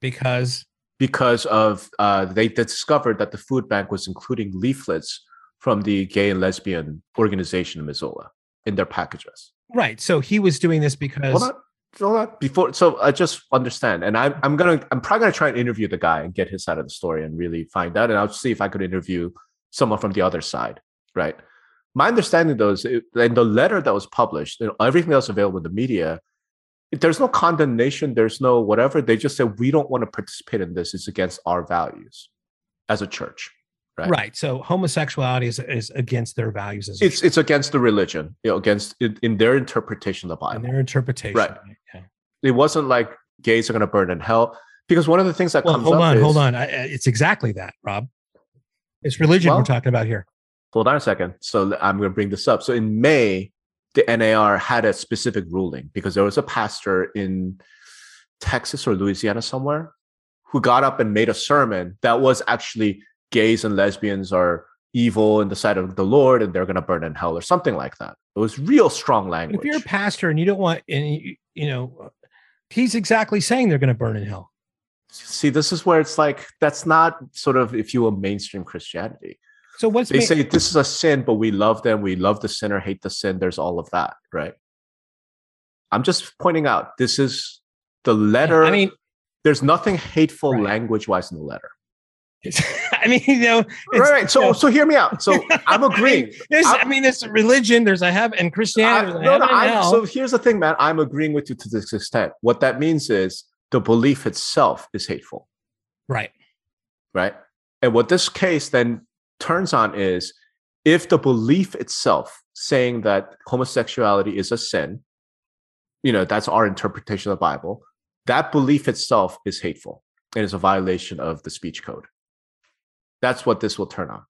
Speaker 1: Because
Speaker 2: because of uh, they discovered that the food bank was including leaflets from the gay and lesbian organization in Missoula in their packages.
Speaker 1: right. So he was doing this because
Speaker 2: Hold on, hold on. Before, so I just understand, and I'm I'm gonna I'm probably gonna try and interview the guy and get his side of the story and really find out, and I'll see if I could interview someone from the other side, right? My understanding, though, is it, in the letter that was published, you know, everything else available in the media, there's no condemnation, there's no whatever. They just said we don't want to participate in this. It's against our values as a church.
Speaker 1: right.
Speaker 2: Right.
Speaker 1: So homosexuality is, is against their values as a
Speaker 2: It's it's against the religion, you know, against in, in their interpretation of the bible in
Speaker 1: their interpretation.
Speaker 2: Right.
Speaker 1: Okay.
Speaker 2: It wasn't like gays are going to burn in hell because one of the things that
Speaker 1: Well,
Speaker 2: comes
Speaker 1: hold
Speaker 2: up
Speaker 1: on,
Speaker 2: is,
Speaker 1: hold on. I, it's exactly that, Rob. It's religion we're talking about here.
Speaker 2: hold on a second. So i'm going to bring this up. So in May, the NAR had a specific ruling because there was a pastor in Texas or Louisiana somewhere who got up and made a sermon that was actually gays and lesbians are evil in the sight of the Lord and they're going to burn in hell or something like that. It was real strong language.
Speaker 1: If you're a pastor and you don't want, and you, you know, he's exactly saying they're going to burn in hell.
Speaker 2: See, this is where it's like that's not sort of, if you will, mainstream Christianity.
Speaker 1: So what's
Speaker 2: they
Speaker 1: ma-
Speaker 2: say this is a sin, but we love them. We love the sinner, hate the sin. There's all of that, right? I'm just pointing out this is the letter.
Speaker 1: I mean,
Speaker 2: there's nothing hateful
Speaker 1: Right.
Speaker 2: language wise in the letter. *laughs*
Speaker 1: I mean, you know,
Speaker 2: Right, right. So,
Speaker 1: you know,
Speaker 2: so hear me out. So *laughs* I'm agreeing.
Speaker 1: there's, I mean, it's religion. There's a heaven and Christianity. there's a
Speaker 2: no, no, I'm, so here's the thing, man. I'm agreeing with you to this extent. What that means is the belief itself is hateful,
Speaker 1: right.
Speaker 2: right? And what this case then turns on is if the belief itself saying that homosexuality is a sin, you know, that's our interpretation of the Bible, that belief itself is hateful and is a violation of the speech code. That's what this will turn on.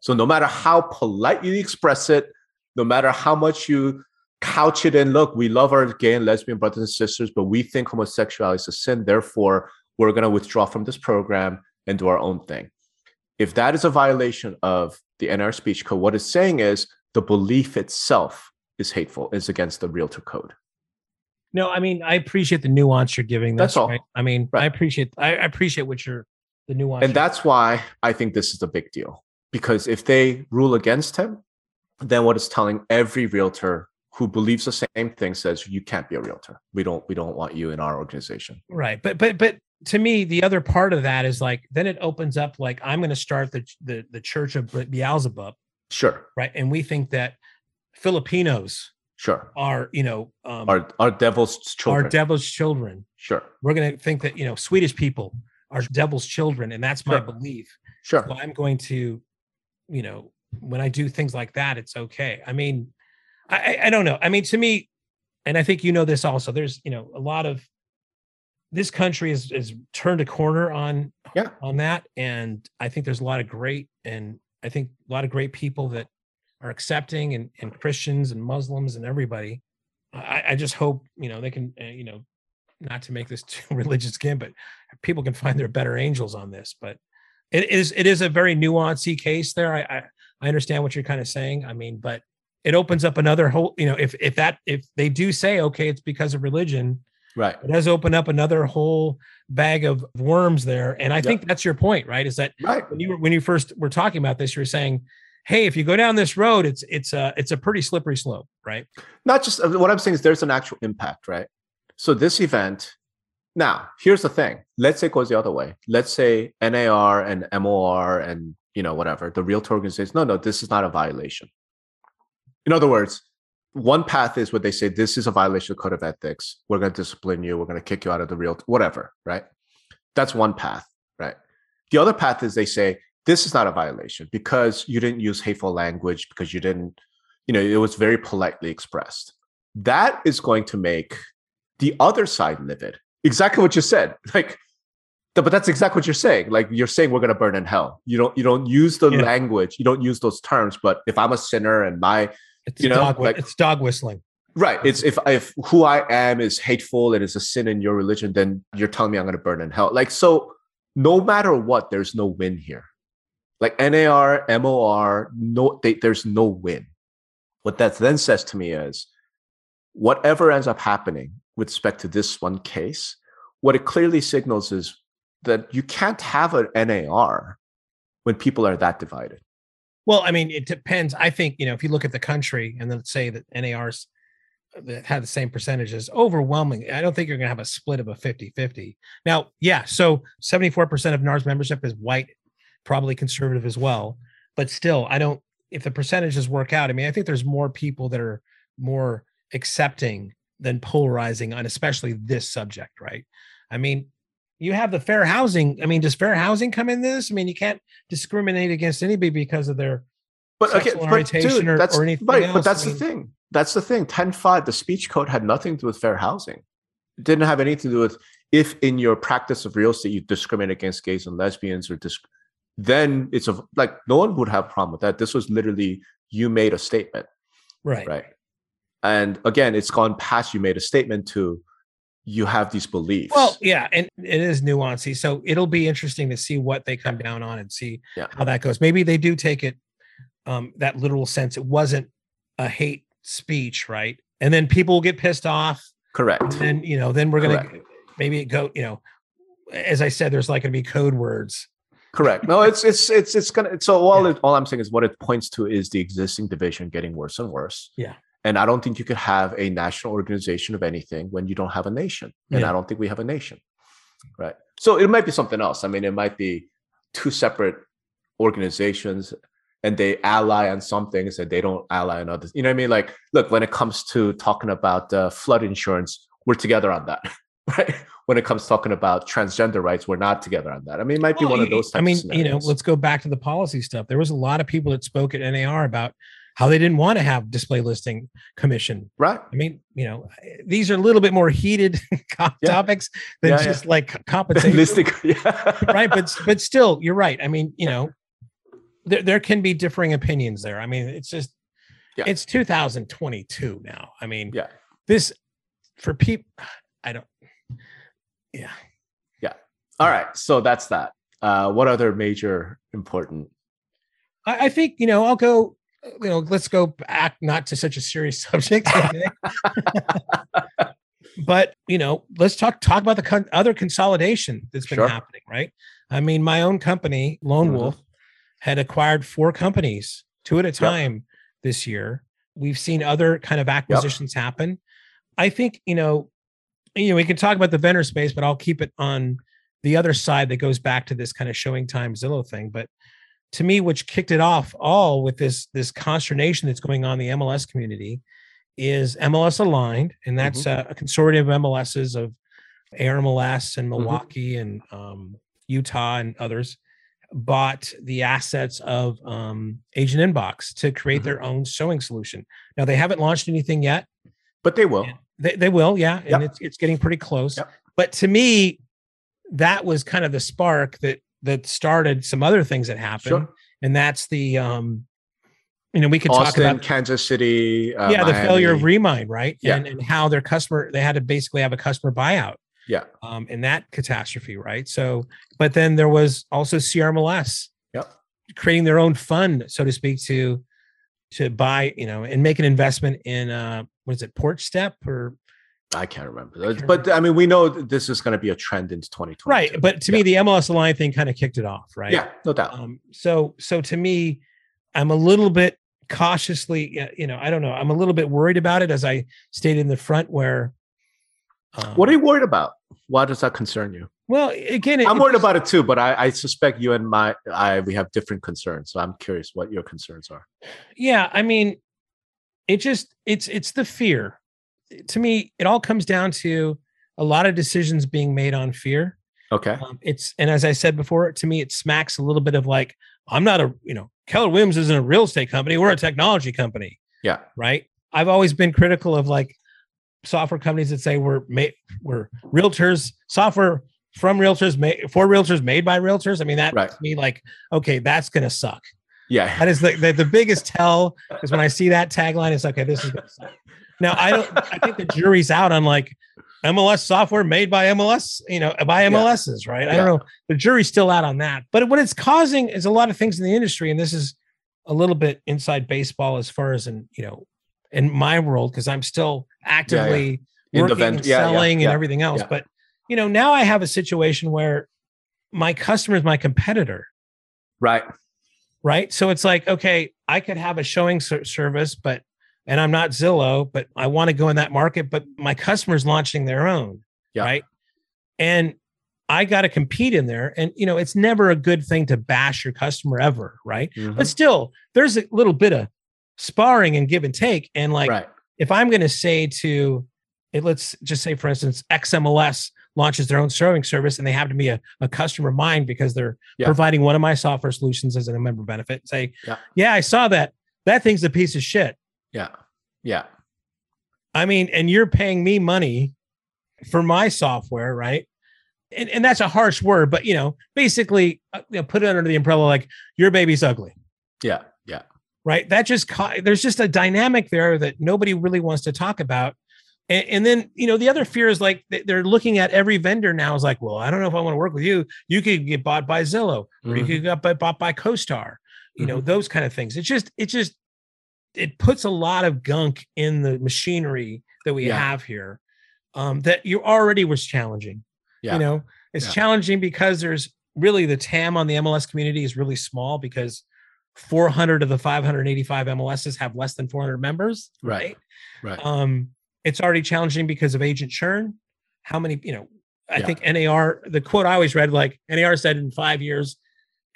Speaker 2: So no matter how polite you express it, no matter how much you couch it in, look, we love our gay and lesbian brothers and sisters, but we think homosexuality is a sin. Therefore, we're going to withdraw from this program and do our own thing. If that is a violation of the NAR speech code, what it's saying is the belief itself is hateful, is against the realtor code.
Speaker 1: No, I mean, I appreciate the nuance you're giving.
Speaker 2: That's
Speaker 1: This,
Speaker 2: all.
Speaker 1: right? I mean,
Speaker 2: Right.
Speaker 1: I appreciate, I appreciate what you're, the nuance.
Speaker 2: And that's why I think this is a big deal. Because if they rule against him, then what it's telling every realtor who believes the same thing says you can't be a realtor. We don't we don't want you in our organization.
Speaker 1: right. But, but, but to me, the other part of that is like, then it opens up, like, I'm going to start the, the, the church of Beelzebub.
Speaker 2: Sure,
Speaker 1: Right. And we think that Filipinos
Speaker 2: sure.
Speaker 1: are, you know, um,
Speaker 2: Our our devil's children.
Speaker 1: are devil's children.
Speaker 2: sure,
Speaker 1: We're going to think that, you know, Swedish people are devil's children. And that's my
Speaker 2: Sure.
Speaker 1: belief.
Speaker 2: sure.
Speaker 1: So I'm going to, you know, when I do things like that, it's okay. I mean, I- I don't know. I mean, to me, and I think you know this also. There's, you know, a lot of this country has, is turned a corner on
Speaker 2: Yeah.
Speaker 1: on that, and I think there's a lot of great and I think a lot of great people that are accepting and and Christians and Muslims and everybody. I, I just hope you know they can uh, you know not to make this *laughs* too religious again, but people can find their better angels on this. But it is it is a very nuanced case there. I, I I understand what you're kind of saying. I mean, but it opens up another whole. You know, if if that if they do say okay, it's because of religion,
Speaker 2: Right.
Speaker 1: it does open up another whole bag of worms there. And I think that's your point, right? Is that
Speaker 2: Right.
Speaker 1: when you were when you first were talking about this, you were saying, hey, if you go down this road, it's it's a it's a pretty slippery slope, right?
Speaker 2: Not just uh, what I'm saying is there's an actual impact, right? So this event. Now, here's the thing. Let's say it goes the other way. Let's say NAR and MOR and you know whatever the realtor organization. Says, no, no, this is not a violation. In other words, one path is what they say this is a violation of code of ethics. We're going to discipline you. We're going to kick you out of the real whatever, right? That's one path, right? The other path is they say this is not a violation because you didn't use hateful language because you didn't, you know, it was very politely expressed. That is going to make the other side livid. Exactly what you said. *laughs* Like, but that's exactly what you're saying. Like you're saying we're gonna burn in hell. You don't you don't use the
Speaker 1: Yeah.
Speaker 2: language, you don't use those terms. But if I'm a sinner and my
Speaker 1: It's
Speaker 2: You know,
Speaker 1: dog
Speaker 2: like-
Speaker 1: it's dog whistling.
Speaker 2: Right. It's if if who I am is hateful and is a sin in your religion, then you're telling me I'm going to burn in hell. Like so, no matter what, there's no win here. Like NAR, MOR, no, they, there's no win. What that then says to me is, whatever ends up happening with respect to this one case, what it clearly signals is that you can't have an NAR when people are that divided.
Speaker 1: Well, I mean, it depends. I think, you know, if you look at the country and then say that NARs uh, that had the same percentages, overwhelming. I don't think you're going to have a split of a 50 50. Now, yeah, so 74% of NARS membership is white, probably conservative as well. But still, I don't, if the percentages work out, I mean, I think there's more people that are more accepting than polarizing on especially this subject, right? I mean, you have the fair housing. I mean, does fair housing come in this? I mean, you can't discriminate against anybody because of their
Speaker 2: But okay, but
Speaker 1: orientation
Speaker 2: dude,
Speaker 1: or-
Speaker 2: that's
Speaker 1: or anything
Speaker 2: right.
Speaker 1: else,
Speaker 2: But
Speaker 1: I
Speaker 2: that's
Speaker 1: mean-
Speaker 2: the thing. That's the thing. 10.5, the speech code had nothing to do with fair housing. It didn't have anything to do with if in your practice of real estate you discriminate against gays and lesbians or dis- then it's a like no one would have a problem with that. This was literally you made a statement,
Speaker 1: right.
Speaker 2: right? And again, it's gone past you made a statement to you have these beliefs.
Speaker 1: Well, yeah, and it is nuancy. So it'll be interesting to see what they come down on and see
Speaker 2: Yeah.
Speaker 1: how that goes. Maybe they do take it um that literal sense. It wasn't a hate speech, right? And then people will get pissed off.
Speaker 2: correct.
Speaker 1: And then, you know, then we're gonna
Speaker 2: Correct.
Speaker 1: maybe it go, you know, as I said, there's like gonna be code words.
Speaker 2: Correct. No, it's it's it's it's gonna. So all it, all I'm saying is what it points to is the existing division getting worse and worse.
Speaker 1: Yeah.
Speaker 2: And I don't think you could have a national organization of anything when you don't have a nation. And
Speaker 1: Yeah.
Speaker 2: I don't think we have a nation. Right. So it might be something else. I mean, it might be two separate organizations and they ally on some things and they don't ally on others. You know what I mean? Like, look, when it comes to talking about uh, flood insurance, we're together on that. *laughs* Right. When it comes to talking about transgender rights, we're not together on that. I mean, it might be
Speaker 1: Well,
Speaker 2: one of those. Types
Speaker 1: I mean, you know, let's go back to the policy stuff. There was a lot of people that spoke at NAR about how they didn't want to have display listing commission.
Speaker 2: right.
Speaker 1: I mean, you know, these are a little bit more heated *laughs*
Speaker 2: Yeah.
Speaker 1: topics than
Speaker 2: Yeah, yeah.
Speaker 1: just like *laughs* compensation,
Speaker 2: Listing, yeah. *laughs*
Speaker 1: right? But but still, you're right. I mean, you know, there there can be differing opinions there. I mean, it's just
Speaker 2: Yeah.
Speaker 1: it's 2022 now. I mean,
Speaker 2: Yeah.
Speaker 1: this for people, I don't. Yeah. Yeah.
Speaker 2: All right. So that's that. Uh, what other major important?
Speaker 1: I, I think you know I'll go. You know, let's go back not to such a serious *laughs* subject, okay? *laughs* but you know, let's talk talk about the con- other consolidation that's been
Speaker 2: Sure.
Speaker 1: happening. Right? I mean, my own company, Lone
Speaker 2: Mhm.
Speaker 1: Wolf, had acquired four companies, two at a time this year. We've seen other kind of acquisitions happen. I think you know, you know, we can talk about the vendor space, but I'll keep it on the other side that goes back to this kind of ShowingTime Zillow thing. But to me, which kicked it off all with this this consternation that's going on in the MLS community is MLS Aligned, and that's a, a consortium of MLSs of ARMLS and Milwaukee and um, Utah and others bought the assets of um, Agent Inbox to create
Speaker 2: Mhm.
Speaker 1: their own showing solution. Now they haven't launched anything yet.
Speaker 2: But they will.
Speaker 1: They, they will, yeah, and
Speaker 2: Yep.
Speaker 1: it's it's getting pretty close.
Speaker 2: Yep.
Speaker 1: But to me, that was kind of the spark that that started some other things that happened,
Speaker 2: Sure.
Speaker 1: and that's the um, you know, we could talk about
Speaker 2: Kansas City. Uh,
Speaker 1: yeah, the failure of Remine, right?
Speaker 2: Yeah.
Speaker 1: And and how their customer they had to basically have a customer buyout
Speaker 2: Yeah.
Speaker 1: um in that catastrophe, right? So, but then there was also CRMLS
Speaker 2: Yep.
Speaker 1: creating their own fund, so to speak, to to buy, you know, and make an investment in uh what is it, Porch Step or
Speaker 2: I can't remember.
Speaker 1: can't
Speaker 2: but I mean, we know this is going to be a trend into 2020.
Speaker 1: right. But to me, the MLS Align thing kind of kicked it off, right?
Speaker 2: yeah, no doubt.
Speaker 1: Um, so so to me, I'm a little bit cautiously, you know, I don't know, I'm a little bit worried about it, as I stayed in the front, where. Um,
Speaker 2: what are you worried about? Why does that concern you?
Speaker 1: Well, again, it,
Speaker 2: I'm worried about it too, but I, I suspect you and my I we have different concerns. So I'm curious what your concerns are.
Speaker 1: Yeah, I mean, it just it's it's the fear. To me, it all comes down to a lot of decisions being made on fear.
Speaker 2: Okay.
Speaker 1: Um, it's and as I said before, to me, it smacks a little bit of like I'm not a you know Keller Williams isn't a real estate company. We're a technology company.
Speaker 2: Yeah.
Speaker 1: right? I've always been critical of like software companies that say we're made we're realtors, software from realtors made for realtors made by realtors. I mean, that
Speaker 2: Right.
Speaker 1: to me, like, okay, that's gonna suck.
Speaker 2: Yeah.
Speaker 1: That is the, the, the biggest tell is when I see that tagline, it's okay, this is gonna suck. Now I don't I think the jury's out on like MLS software made by MLS, you know, by
Speaker 2: Yeah.
Speaker 1: MLSs, right? I
Speaker 2: Yeah.
Speaker 1: don't know. The jury's still out on that. But what it's causing is a lot of things in the industry, and this is a little bit inside baseball as far as in, you know, in my world, because I'm still actively
Speaker 2: In the
Speaker 1: working
Speaker 2: vent-
Speaker 1: and
Speaker 2: yeah, yeah,
Speaker 1: selling
Speaker 2: yeah,
Speaker 1: and everything else.
Speaker 2: yeah.
Speaker 1: But you know, now I have a situation where my customer is my competitor
Speaker 2: Right.
Speaker 1: right? So it's like, okay, I could have a showing ser- service, but and I'm not Zillow, but I want to go in that market, but my customer's launching their own,
Speaker 2: Yeah.
Speaker 1: right? And I got to compete in there, and you know, it's never a good thing to bash your customer ever, right?
Speaker 2: Mhm.
Speaker 1: But still, there's a little bit of sparring and give and take, and like
Speaker 2: right.
Speaker 1: if I'm going to say to, let's just say, for instance, XMLS launches their own serving service and they happen to be a, a customer of mine because they're
Speaker 2: Yeah.
Speaker 1: providing one of my software solutions as a member benefit. Say,
Speaker 2: Yeah.
Speaker 1: yeah, I saw that. That thing's a piece of shit.
Speaker 2: Yeah. Yeah.
Speaker 1: I mean, and you're paying me money for my software, right? And, and that's a harsh word, but you know, basically, uh, you know, put it under the umbrella like your baby's ugly.
Speaker 2: Yeah. Yeah.
Speaker 1: right? That just ca- there's just a dynamic there that nobody really wants to talk about. And, and then you know the other fear is like they're looking at every vendor now is like, well, I don't know if I want to work with you. You could get bought by Zillow, or you
Speaker 2: Mhm.
Speaker 1: could get bought- by CoStar. You know those kind of things. It just it just it puts a lot of gunk in the machinery that we
Speaker 2: Yeah.
Speaker 1: have here um, that you already was challenging.
Speaker 2: Yeah.
Speaker 1: You know, it's
Speaker 2: Yeah.
Speaker 1: challenging because there's really the TAM on the MLS community is really small because 400 of the 585 MLSs have less than 400 members.
Speaker 2: Right. Right.
Speaker 1: Um, it's already challenging because of agent churn. How many, you know, I
Speaker 2: Yeah.
Speaker 1: think NAR, the quote I always read, like NAR said in five years,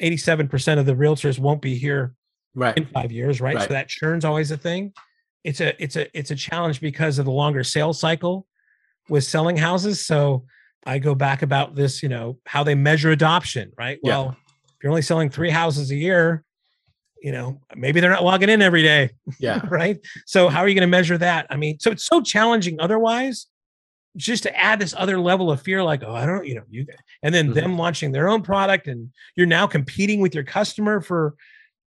Speaker 1: 87% of the realtors won't be here
Speaker 2: right.
Speaker 1: in five years, right?
Speaker 2: Right.
Speaker 1: So that churn's always a thing. It's a it's a it's a challenge because of the longer sales cycle with selling houses. So I go back about this, you know, how they measure adoption, right?
Speaker 2: Yeah.
Speaker 1: Well, if you're only selling three houses a year, you know, maybe they're not logging in every day,
Speaker 2: Yeah. *laughs*
Speaker 1: right? So how are you going to measure that? I mean, so it's so challenging otherwise. Just to add this other level of fear, like, oh, I don't, you know, you, and then
Speaker 2: Mhm.
Speaker 1: them launching their own product, and you're now competing with your customer for,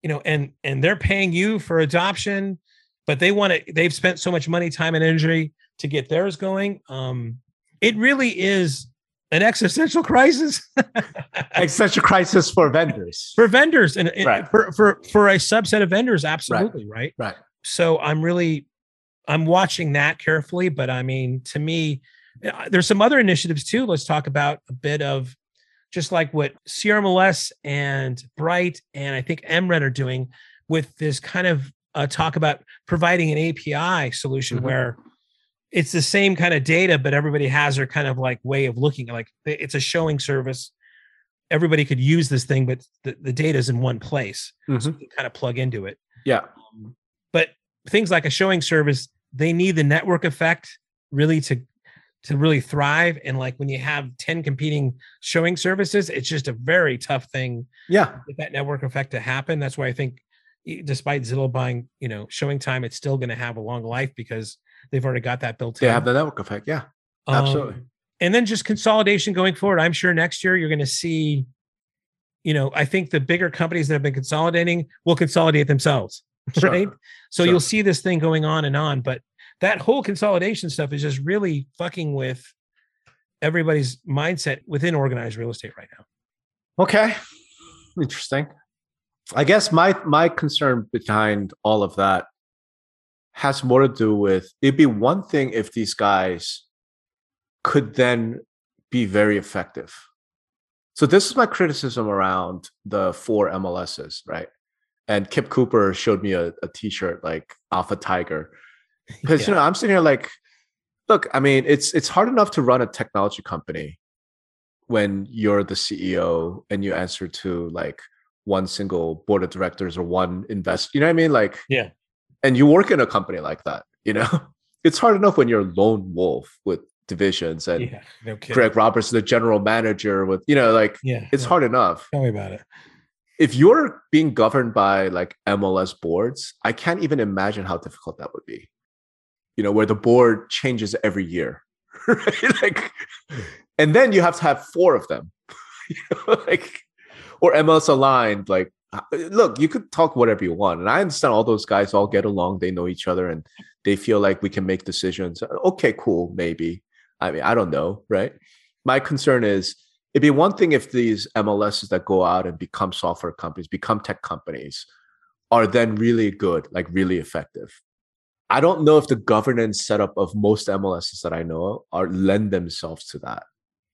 Speaker 1: you know, and and they're paying you for adoption, but they want to. They've spent so much money, time, and energy to get theirs going. Um, it really is an existential crisis *laughs*
Speaker 2: Existential crisis for vendors.
Speaker 1: for vendors and
Speaker 2: Right.
Speaker 1: for, for for a subset of vendors absolutely right.
Speaker 2: Right.
Speaker 1: so i'm really i'm watching that carefully but i mean to me uh, there's some other initiatives too let's talk about a bit of just like what crmls and bright and i think mred are doing with this kind of uh, talk about providing an api solution
Speaker 2: Mhm.
Speaker 1: where it's the same kind of data but everybody has their kind of like way of looking like it's a showing service everybody could use this thing but the, the data is in one place so
Speaker 2: Mhm.
Speaker 1: you can kind of plug into it
Speaker 2: Yeah.
Speaker 1: but things like a showing service they need the network effect really to to really thrive and like when you have 10 competing showing services it's just a very tough thing
Speaker 2: Yeah.
Speaker 1: that network effect to happen that's why i think despite zillow buying you know ShowingTime it's still going to have a long life because they've already got that built in.
Speaker 2: They have the network effect. Yeah.
Speaker 1: Um,
Speaker 2: absolutely.
Speaker 1: and then just consolidation going forward i'm sure next year you're going to see you know i think the bigger companies that have been consolidating will consolidate themselves
Speaker 2: Sure.
Speaker 1: right so
Speaker 2: Sure.
Speaker 1: you'll see this thing going on and on but that whole consolidation stuff is just really fucking with everybody's mindset within organized real estate right now
Speaker 2: Okay. Interesting. I guess my my concern behind all of that has more to do with it'd be one thing if these guys could then be very effective. So this is my criticism around the four MLSs, right? And Kip Cooper showed me a, a t-shirt like Alpha Tiger. *laughs* Because you know, I'm sitting here like, look, I mean, it's it's hard enough to run a technology company when you're the CEO and you answer to like one single board of directors or one invest. You know what I mean? Like,
Speaker 1: Yeah.
Speaker 2: And you work in a company like that. You know, *laughs* it's hard enough when you're a lone wolf with divisions and
Speaker 1: yeah no
Speaker 2: Greg Roberts, the general manager, with you know, like
Speaker 1: yeah
Speaker 2: it's
Speaker 1: yeah.
Speaker 2: hard enough.
Speaker 1: tell me about it
Speaker 2: If you're being governed by like MLS boards, I can't even imagine how difficult that would be. You know, where the board changes every year, *laughs* right? Like, and then you have to have four of them, *laughs* you know, like, or MLS aligned. Like, uh, look, you could talk whatever you want, and I understand all those guys all get along, they know each other, and they feel like we can make decisions. Okay, cool, maybe. I mean, I don't know, right? My concern is it'd be one thing if these MLSs that go out and become software companies, become tech companies, are then really good, like really effective. I don't know if the governance setup of most MLSs that I know are lend themselves to that.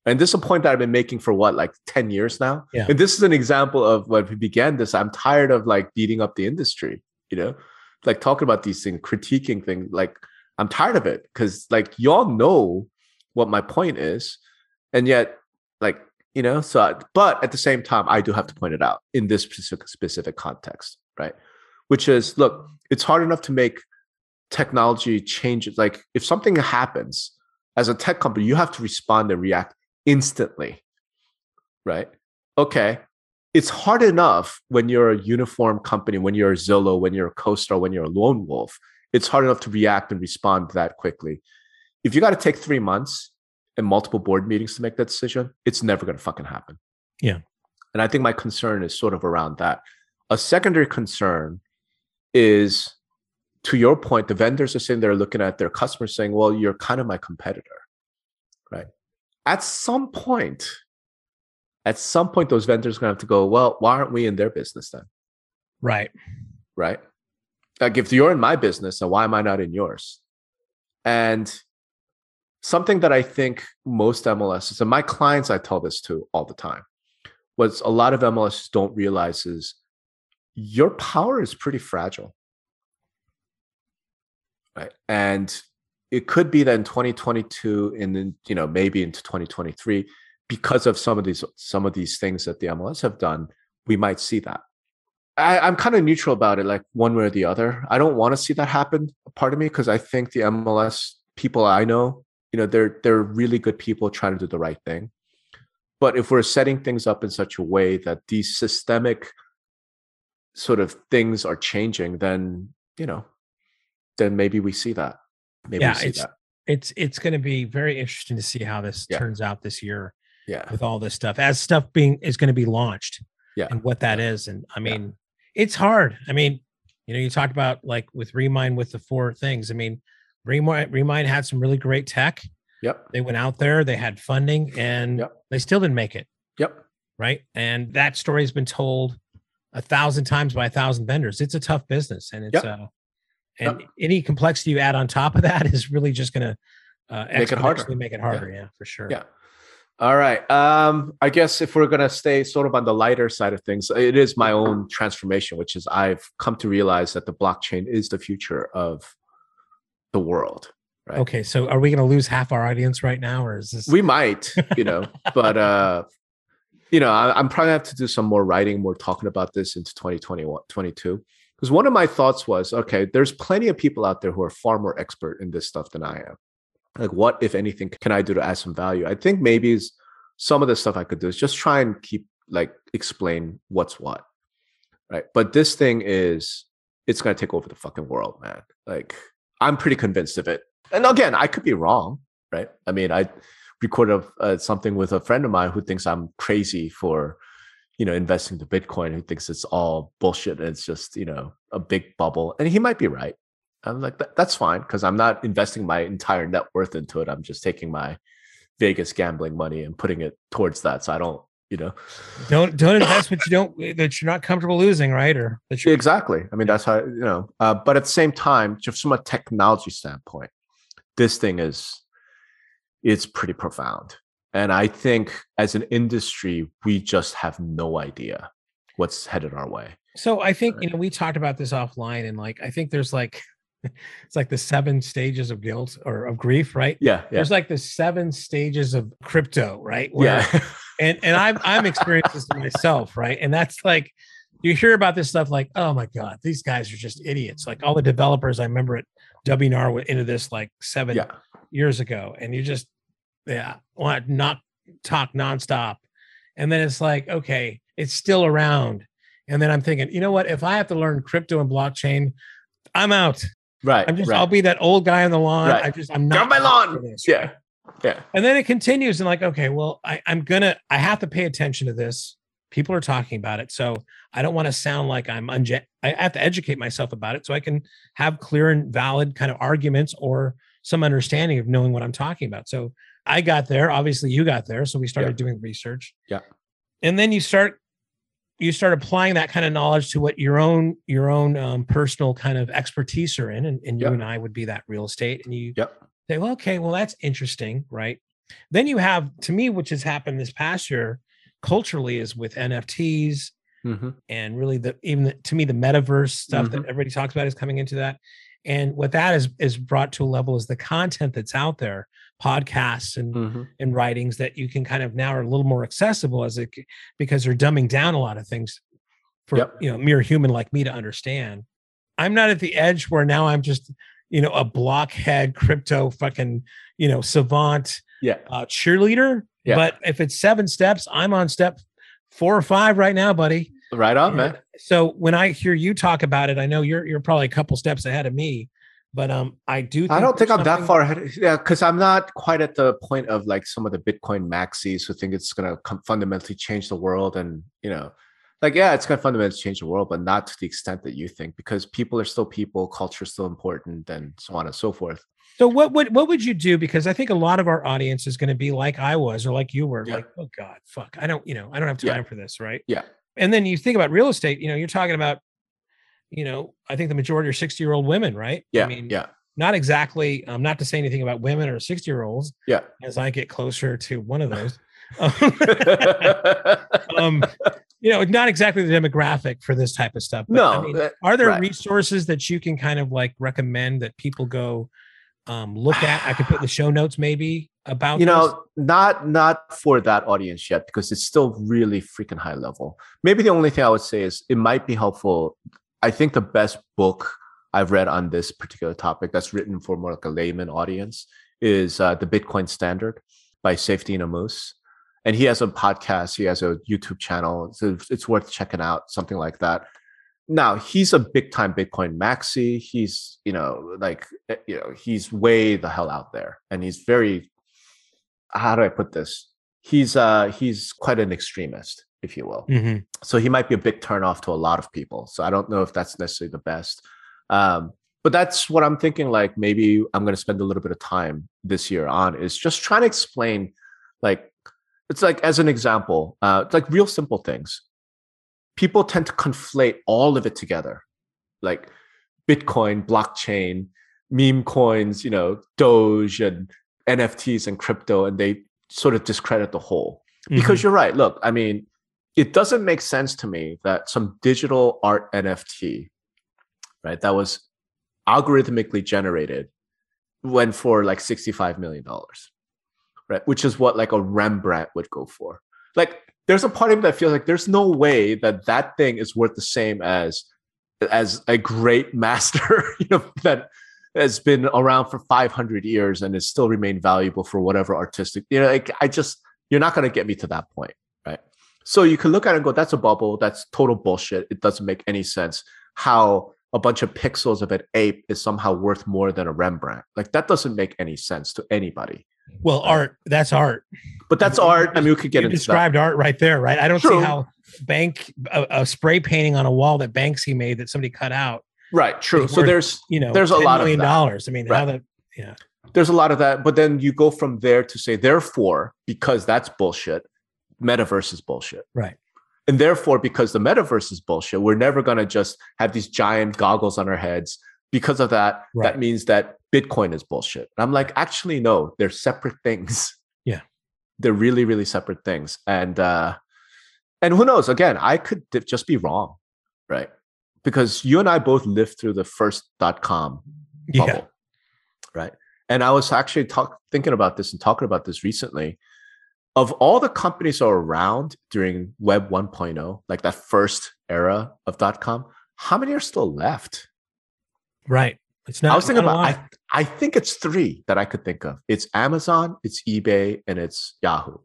Speaker 2: And this is a point that I've been making for what, like 10 years now?
Speaker 1: Yeah.
Speaker 2: And this is an example of when we began this. I'm tired of like beating up the industry, you know, like talking about these things, critiquing things. Like I'm tired of it because like y'all know what my point is. And yet, like, you know, so, I- but at the same time, I do have to point it out in this specific, specific context, right? Which is, look, it's hard enough to make technology changes. Like, if something happens as a tech company, you have to respond and react instantly, right? Okay. It's hard enough when you're a uniform company, when you're a Zillow, when you're a CoStar, when you're a lone wolf. It's hard enough to react and respond that quickly. If you got to take three months and multiple board meetings to make that decision, it's never going to fucking happen.
Speaker 1: Yeah.
Speaker 2: And I think my concern is sort of around that. A secondary concern is to your point, the vendors are sitting there looking at their customers saying, Well, you're kind of my competitor. Right. At some point, at some point, those vendors are gonna have to go, Well, why aren't we in their business then?
Speaker 1: Right.
Speaker 2: Right. Like if you're in my business, then why am I not in yours? And something that I think most MLSs and my clients I tell this to all the time was a lot of MLSs don't realize is your power is pretty fragile. Right. And it could be that in 2022 and then, you know, maybe into 2023, because of some of these some of these things that the MLS have done, we might see that. I, I'm kind of neutral about it, like one way or the other. I don't want to see that happen, part of me, because I think the MLS people I know, you know, they're they're really good people trying to do the right thing. But if we're setting things up in such a way that these systemic sort of things are changing, then you know, then maybe we see that. Maybe
Speaker 1: yeah,
Speaker 2: we see
Speaker 1: it's
Speaker 2: that.
Speaker 1: it's it's going to be very interesting to see how this
Speaker 2: Yeah.
Speaker 1: turns out this year
Speaker 2: Yeah.
Speaker 1: with all this stuff as stuff being is going to be launched
Speaker 2: Yeah.
Speaker 1: and what that is. And I
Speaker 2: Yeah.
Speaker 1: mean, it's hard. I mean, you know, you talked about like with Remine with the four things. I mean, Remine Remine had some really great tech.
Speaker 2: Yep.
Speaker 1: They went out there, they had funding, and
Speaker 2: Yep.
Speaker 1: they still didn't make it.
Speaker 2: Yep.
Speaker 1: Right. And that story has been told a thousand times by a thousand vendors. It's a tough business. And it's
Speaker 2: Yep.
Speaker 1: uh and
Speaker 2: Yep.
Speaker 1: any complexity you add on top of that *laughs* is really just gonna uh
Speaker 2: Make it harder.
Speaker 1: make it harder. Yeah, for sure.
Speaker 2: Yeah. All right. Um, I guess if we're gonna stay sort of on the lighter side of things, it is my own transformation, which is I've come to realize that the blockchain is the future of the world. Right.
Speaker 1: Okay, so are we going to lose half our audience right now, or is this?
Speaker 2: We might, you know, *laughs* but uh, you know, I, I'm probably gonna have to do some more writing, more talking about this into 2021, 22. Because one of my thoughts was, okay, there's plenty of people out there who are far more expert in this stuff than I am. Like, what, if anything, can I do to add some value? I think maybe some of the stuff I could do is just try and keep like explain what's what, right? But this thing is, it's gonna take over the fucking world, man. Like, I'm pretty convinced of it. And again, I could be wrong, right? I mean, I recorded uh, something with a friend of mine who thinks I'm crazy for, you know, investing to Bitcoin. Who thinks it's all bullshit and it's just, you know, a big bubble. And he might be right. I'm like, that, that's fine because I'm not investing my entire net worth into it. I'm just taking my Vegas gambling money and putting it towards that. So I don't, you know,
Speaker 1: don't don't *coughs* invest what you don't that you're not comfortable losing, right? Or that you're
Speaker 2: exactly. I mean, that's how, you know, uh, but at the same time, just from a technology standpoint, this thing is, it's pretty profound. And I think as an industry, we just have no idea what's headed our way.
Speaker 1: So I think you know we talked about this offline, and like I think there's like *laughs* it's like the seven stages of guilt or of grief, right?
Speaker 2: Yeah. Yeah.
Speaker 1: There's like the seven stages of crypto, right? Where-
Speaker 2: Yeah. *laughs*
Speaker 1: and and I'm I'm experiencing this myself, right? And that's like you hear about this stuff like, oh my god, these guys are just idiots. Like all the developers I remember at WNR went into this like seven
Speaker 2: yeah.
Speaker 1: years ago, and you just yeah want to not talk nonstop, and then it's like okay, it's still around, and then I'm thinking, you know what? If I have to learn crypto and blockchain, I'm out.
Speaker 2: Right.
Speaker 1: I'm just
Speaker 2: right.
Speaker 1: I'll be that old guy on the lawn.
Speaker 2: Right.
Speaker 1: I just I'm not
Speaker 2: on my lawn.
Speaker 1: this,
Speaker 2: Yeah.
Speaker 1: right?
Speaker 2: Yeah.
Speaker 1: And then it continues and like, okay, well, I, I'm gonna I have to pay attention to this. People are talking about it. So I don't want to sound like I'm unje- I have to educate myself about it so I can have clear and valid kind of arguments or some understanding of knowing what I'm talking about. So I got there. Obviously, you got there. So we started doing research.
Speaker 2: Yeah.
Speaker 1: And then you start you start applying that kind of knowledge to what your own your own um, personal kind of expertise are in, and, and you
Speaker 2: Yep.
Speaker 1: and I would be that real estate. And you
Speaker 2: Yep.
Speaker 1: say, well, okay, well, that's interesting, right? Then you have, to me, which has happened this past year culturally, is with NFTs
Speaker 2: hmm
Speaker 1: and really the even the, to me the metaverse stuff
Speaker 2: Mm-hmm.
Speaker 1: that everybody talks about is coming into that. And what that is is brought to a level is the content that's out there, podcasts and
Speaker 2: hmm
Speaker 1: and writings that you can kind of now are a little more accessible as it because they're dumbing down a lot of things for
Speaker 2: Yep.
Speaker 1: you know mere human like me to understand. I'm not at the edge where now I'm just you know a blockhead crypto fucking you know savant
Speaker 2: Yeah.
Speaker 1: uh, cheerleader.
Speaker 2: Yeah.
Speaker 1: But if it's seven steps, I'm on step four or five right now, buddy.
Speaker 2: Right on, man.
Speaker 1: So when I hear you talk about it, I know you're you're probably a couple steps ahead of me, but um, I do.
Speaker 2: I don't think I'm that far ahead. Yeah, because I'm not quite at the point of like some of the Bitcoin maxis who think it's going to fundamentally change the world. And, you know, like yeah it's going to fundamentally change the world but not to the extent that you think because people are still people culture is still important and so on and so forth
Speaker 1: So what would what would you do? Because I think a lot of our audience is going to be like I was or like you were,
Speaker 2: Yeah.
Speaker 1: like, oh God, fuck. I don't, you know, I don't have
Speaker 2: Yeah.
Speaker 1: time for this, right?
Speaker 2: Yeah.
Speaker 1: And then you think about real estate, you know, you're talking about, you know, I think the majority are 60 year old women, right?
Speaker 2: yeah
Speaker 1: I mean,
Speaker 2: yeah
Speaker 1: not exactly, um, not to say anything about women or 60 year olds
Speaker 2: yeah
Speaker 1: as I get closer to one of those. *laughs* *laughs* um, you know, not exactly the demographic for this type of stuff. but,
Speaker 2: no
Speaker 1: I mean,
Speaker 2: uh,
Speaker 1: are there
Speaker 2: right.
Speaker 1: resources that you can kind of like recommend that people go um, look at? I could put in the show *sighs* notes maybe about
Speaker 2: you
Speaker 1: this?
Speaker 2: know not not for that audience yet because it's still really freaking high level maybe the only thing i would say is it might be helpful i think the best book i've read on this particular topic that's written for more like a layman audience is uh, the bitcoin standard by Saifedean Ammous. and he has a podcast he has a youtube channel so it's worth checking out something like that now he's a big time bitcoin maxi he's you know like eh, you know he's way the hell out there and he's very how do I put this? He's uh he's quite an extremist, if you will.
Speaker 1: Mhm.
Speaker 2: So he might be a big turnoff to a lot of people. So I don't know if that's necessarily the best. Um, but that's what I'm thinking. Like maybe I'm going to spend a little bit of time this year on is just trying to explain, like it's like as an example, uh, like real simple things. People tend to conflate all of it together, like Bitcoin, blockchain, meme coins, you know, Doge and NFTs and crypto, and they sort of discredit the whole. Because
Speaker 1: Mhm.
Speaker 2: you're right. Look, I mean, it doesn't make sense to me that some digital art NFT, right, that was algorithmically generated went for like $65 million, right? Which is what like a Rembrandt would go for. Like, there's a part of me that feels like there's no way that that thing is worth the same as as a great *laughs* master, you know, that has been around for 500 years and has still remained valuable for whatever artistic, you know, like I just, you're not going to get me to that point? So you can look at it and go, that's a bubble. That's total bullshit. It doesn't make any sense how a bunch of pixels of an ape is somehow worth more than a Rembrandt. Like that doesn't make any sense to anybody.
Speaker 1: well, art, that's art.
Speaker 2: But that's
Speaker 1: You-
Speaker 2: art. I mean, we could get
Speaker 1: you
Speaker 2: into that.
Speaker 1: described art right there, right? I don't
Speaker 2: True.
Speaker 1: see how bank a, a spray painting on a wall that Banksy made that somebody cut out,
Speaker 2: Right. True. So there's
Speaker 1: you know,
Speaker 2: there's a
Speaker 1: 10
Speaker 2: lot of
Speaker 1: million
Speaker 2: that.
Speaker 1: dollars. I mean, how
Speaker 2: Right.
Speaker 1: that, yeah.
Speaker 2: there's a lot of that but then you go from there to say therefore because that's bullshit metaverse is bullshit
Speaker 1: Right.
Speaker 2: and therefore because the metaverse is bullshit we're never going to just have these giant goggles on our heads because of that
Speaker 1: Right.
Speaker 2: that means that bitcoin is bullshit and i'm like actually no they're separate things *laughs*
Speaker 1: Yeah.
Speaker 2: they're really really separate things and uh and who knows again i could just be wrong right because you and i both lived through the first dot com
Speaker 1: Yeah.
Speaker 2: bubble, right? And I was actually talk, thinking about this and talking about this recently. Of all the companies that were around during Web 1.0, like that first era of dot com, how many are still left?
Speaker 1: Right. It's not.
Speaker 2: I was thinking about. I, I think it's three that I could think of. It's Amazon, it's eBay, and it's Yahoo.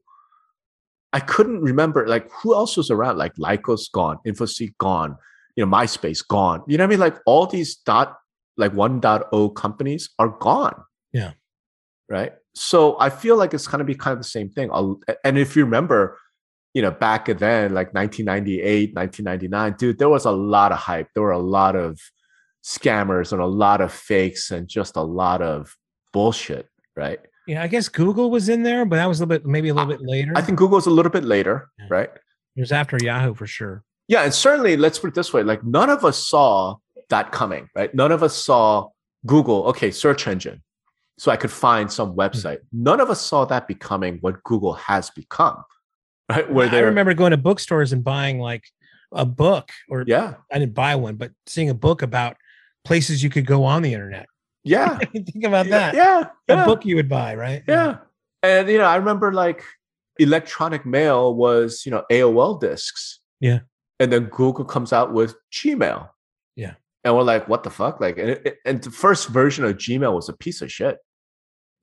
Speaker 2: I couldn't remember like who else was around. Like Lycos gone, InfoSeek gone, you know, MySpace gone. You know what I mean? Like all these dot like 1.0 companies are gone.
Speaker 1: Yeah.
Speaker 2: Right. So I feel like it's gonna be kind of the same thing. And if you remember, you know, back then, like 1998, 1999, dude, there was a lot of hype. There were a lot of scammers and a lot of fakes and just a lot of bullshit, right?
Speaker 1: yeah, I guess Google was in there, but that was a little bit, maybe a little bit later.
Speaker 2: I think Google's a little bit later,
Speaker 1: Yeah.
Speaker 2: right?
Speaker 1: it was after Yahoo for sure.
Speaker 2: Yeah, and certainly let's put it this way: like none of us saw that coming, right? None of us saw Google, okay, search engine, so I could find some
Speaker 1: Hmm.
Speaker 2: website. None of us saw that becoming what Google has become, right? Where
Speaker 1: I remember going to bookstores and buying like a book, or
Speaker 2: yeah,
Speaker 1: I didn't buy one, but seeing a book about places you could go on the internet.
Speaker 2: yeah, *laughs*
Speaker 1: Think about
Speaker 2: yeah,
Speaker 1: that.
Speaker 2: yeah,
Speaker 1: A book you would buy, right?
Speaker 2: Yeah. And you know, I remember like electronic mail was, you know, AOL discs.
Speaker 1: Yeah.
Speaker 2: And then Google comes out with Gmail.
Speaker 1: Yeah.
Speaker 2: And we're like, what the fuck? Like, and, it- and the first version of Gmail was a piece of shit.